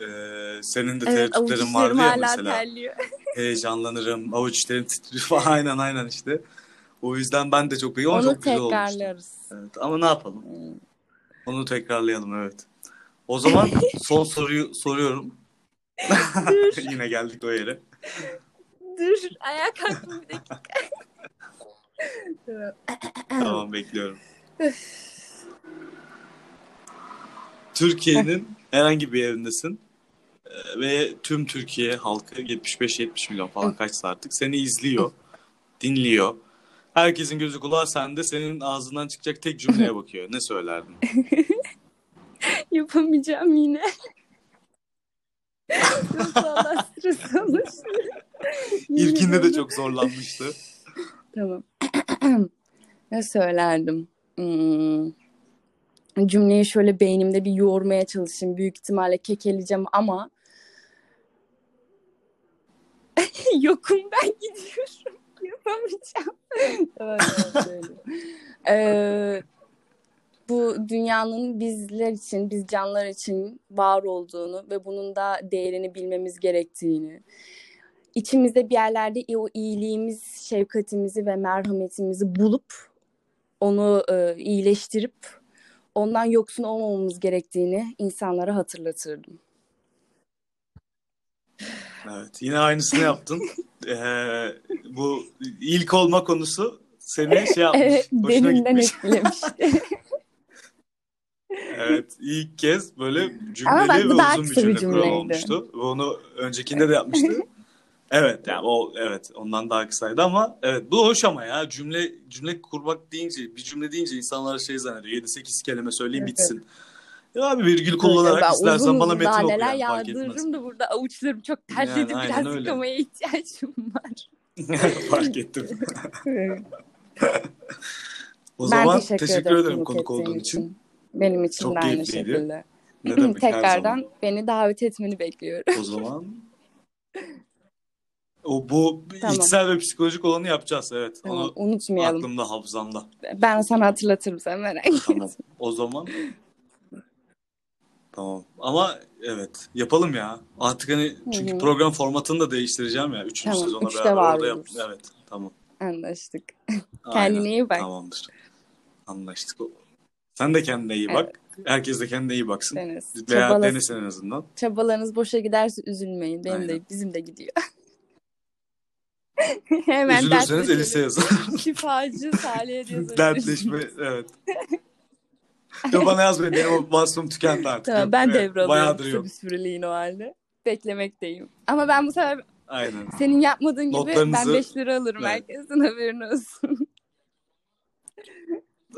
Ee, senin de Evet, tereddütlerin vardı ya mesela. terliyor. Heyecanlanırım, avuç içlerim titriyor. Aynen aynen işte. O yüzden ben de çok ama Onu çok güzel tekrarlarız. Evet, ama ne yapalım? Onu tekrarlayalım evet. O zaman son soruyu soruyorum. Yine geldik o yere. Dur, ayağa kalktım bir dakika. Tamam. Bekliyorum. Türkiye'nin herhangi bir yerindesin ve tüm Türkiye halkı 75-70 milyon falan kaçsa artık seni izliyor, dinliyor. Herkesin gözü kulağı sende, senin ağzından çıkacak tek cümleye bakıyor. Ne söylerdin? Yapamayacağım yine. Valla stres olmuş. İlkinde de çok zorlanmıştı. Tamam. ne söylerdim? Hmm. Cümleyi şöyle beynimde bir yoğurmaya çalışayım. Büyük ihtimalle kekeleyeceğim ama yokum ben gidiyorum. Yapamayacağım. tamam, söyleyeyim. Ee, bu dünyanın bizler için, biz canlar için var olduğunu ve bunun da değerini bilmemiz gerektiğini, içimizde bir yerlerde o iyiliğimiz, şefkatimizi ve merhametimizi bulup onu e, iyileştirip ondan yoksun olmamamız gerektiğini insanlara hatırlatırdım. Evet, yine aynısını yaptın. Ee, bu ilk olma konusu seni şey yapmış, Evet, hoşuna derinden gitmiş. etkilemiş. Evet, ilk kez böyle cümleli ve uzun bir cümle cümleydi. olmuştu. Ve onu öncekinde de yapmıştı. Evet, yani o evet ondan daha kısaydı ama evet bu hoş ama ya cümle cümle kurmak deyince bir cümle deyince insanlar şey zannediyor 7-8 kelime söyleyeyim Evet, bitsin. Ya abi virgül kullanarak ben istersen bana metin oku neler etmez. yağdırırım da burada avuçlarım çok terledi. Yani Biraz öyle. yıkamaya ihtiyacım var. Fark ettim. O ben zaman teşekkür, teşekkür ederim ederim konuk olduğun için. için. Benim için Çok de aynı keyifliydi. şekilde. Ne demek Tekrardan beni davet etmeni bekliyorum. O zaman o bu Tamam. içsel ve psikolojik olanı yapacağız evet. Tamam, Onu unutmayalım. aklımda, hafızamda. Ben sana hatırlatırım sen merak etme. Tamam. O zaman tamam. Ama evet yapalım ya. Artık hani çünkü Hı hı. program formatını da değiştireceğim ya. Üçüncü Tamam, sezona üçte beraber orada yap. Evet tamam. Anlaştık. Kendine iyi bak. Tamamdır. Anlaştık. Sen de kendine iyi bak. Herkes de kendine iyi baksın. Deniz. Veya Çabalas- denesin en azından. çabalarınız boşa giderse üzülmeyin. Benim de Aynen. bizim de gidiyor. Hemen Üzülürseniz. Elise yazın. Şifacı Salih'e yazabilirsiniz. Dertleşme evet. Yo bana yazmayın benim o vasfım tükendi artık. Tamam ben devralıyorum kısa bir süreliğine o halde. beklemekteyim. Ama ben bu sefer Aynen. senin yapmadığın gibi Notlarınızı- ben 5 lira alırım. Evet. Herkesin haberin olsun.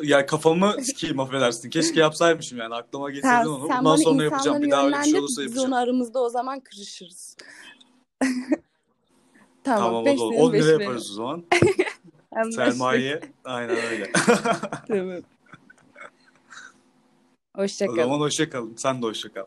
Ya kafamı sikeyim affedersin. Keşke yapsaymışım yani. Aklıma getirdin Sen, onu. sen Bundan sonra yapacağım. Bir daha öyle bir şey olursa Biz yapacağım. onu aramızda o zaman kırışırız. tamam. Tamam o beş da olur. senin, 10 beş lira yaparız o zaman. Sermaye aynen öyle. Tamam. O Hoşçakalın. zaman hoşça kalın. Sen de hoşça kal.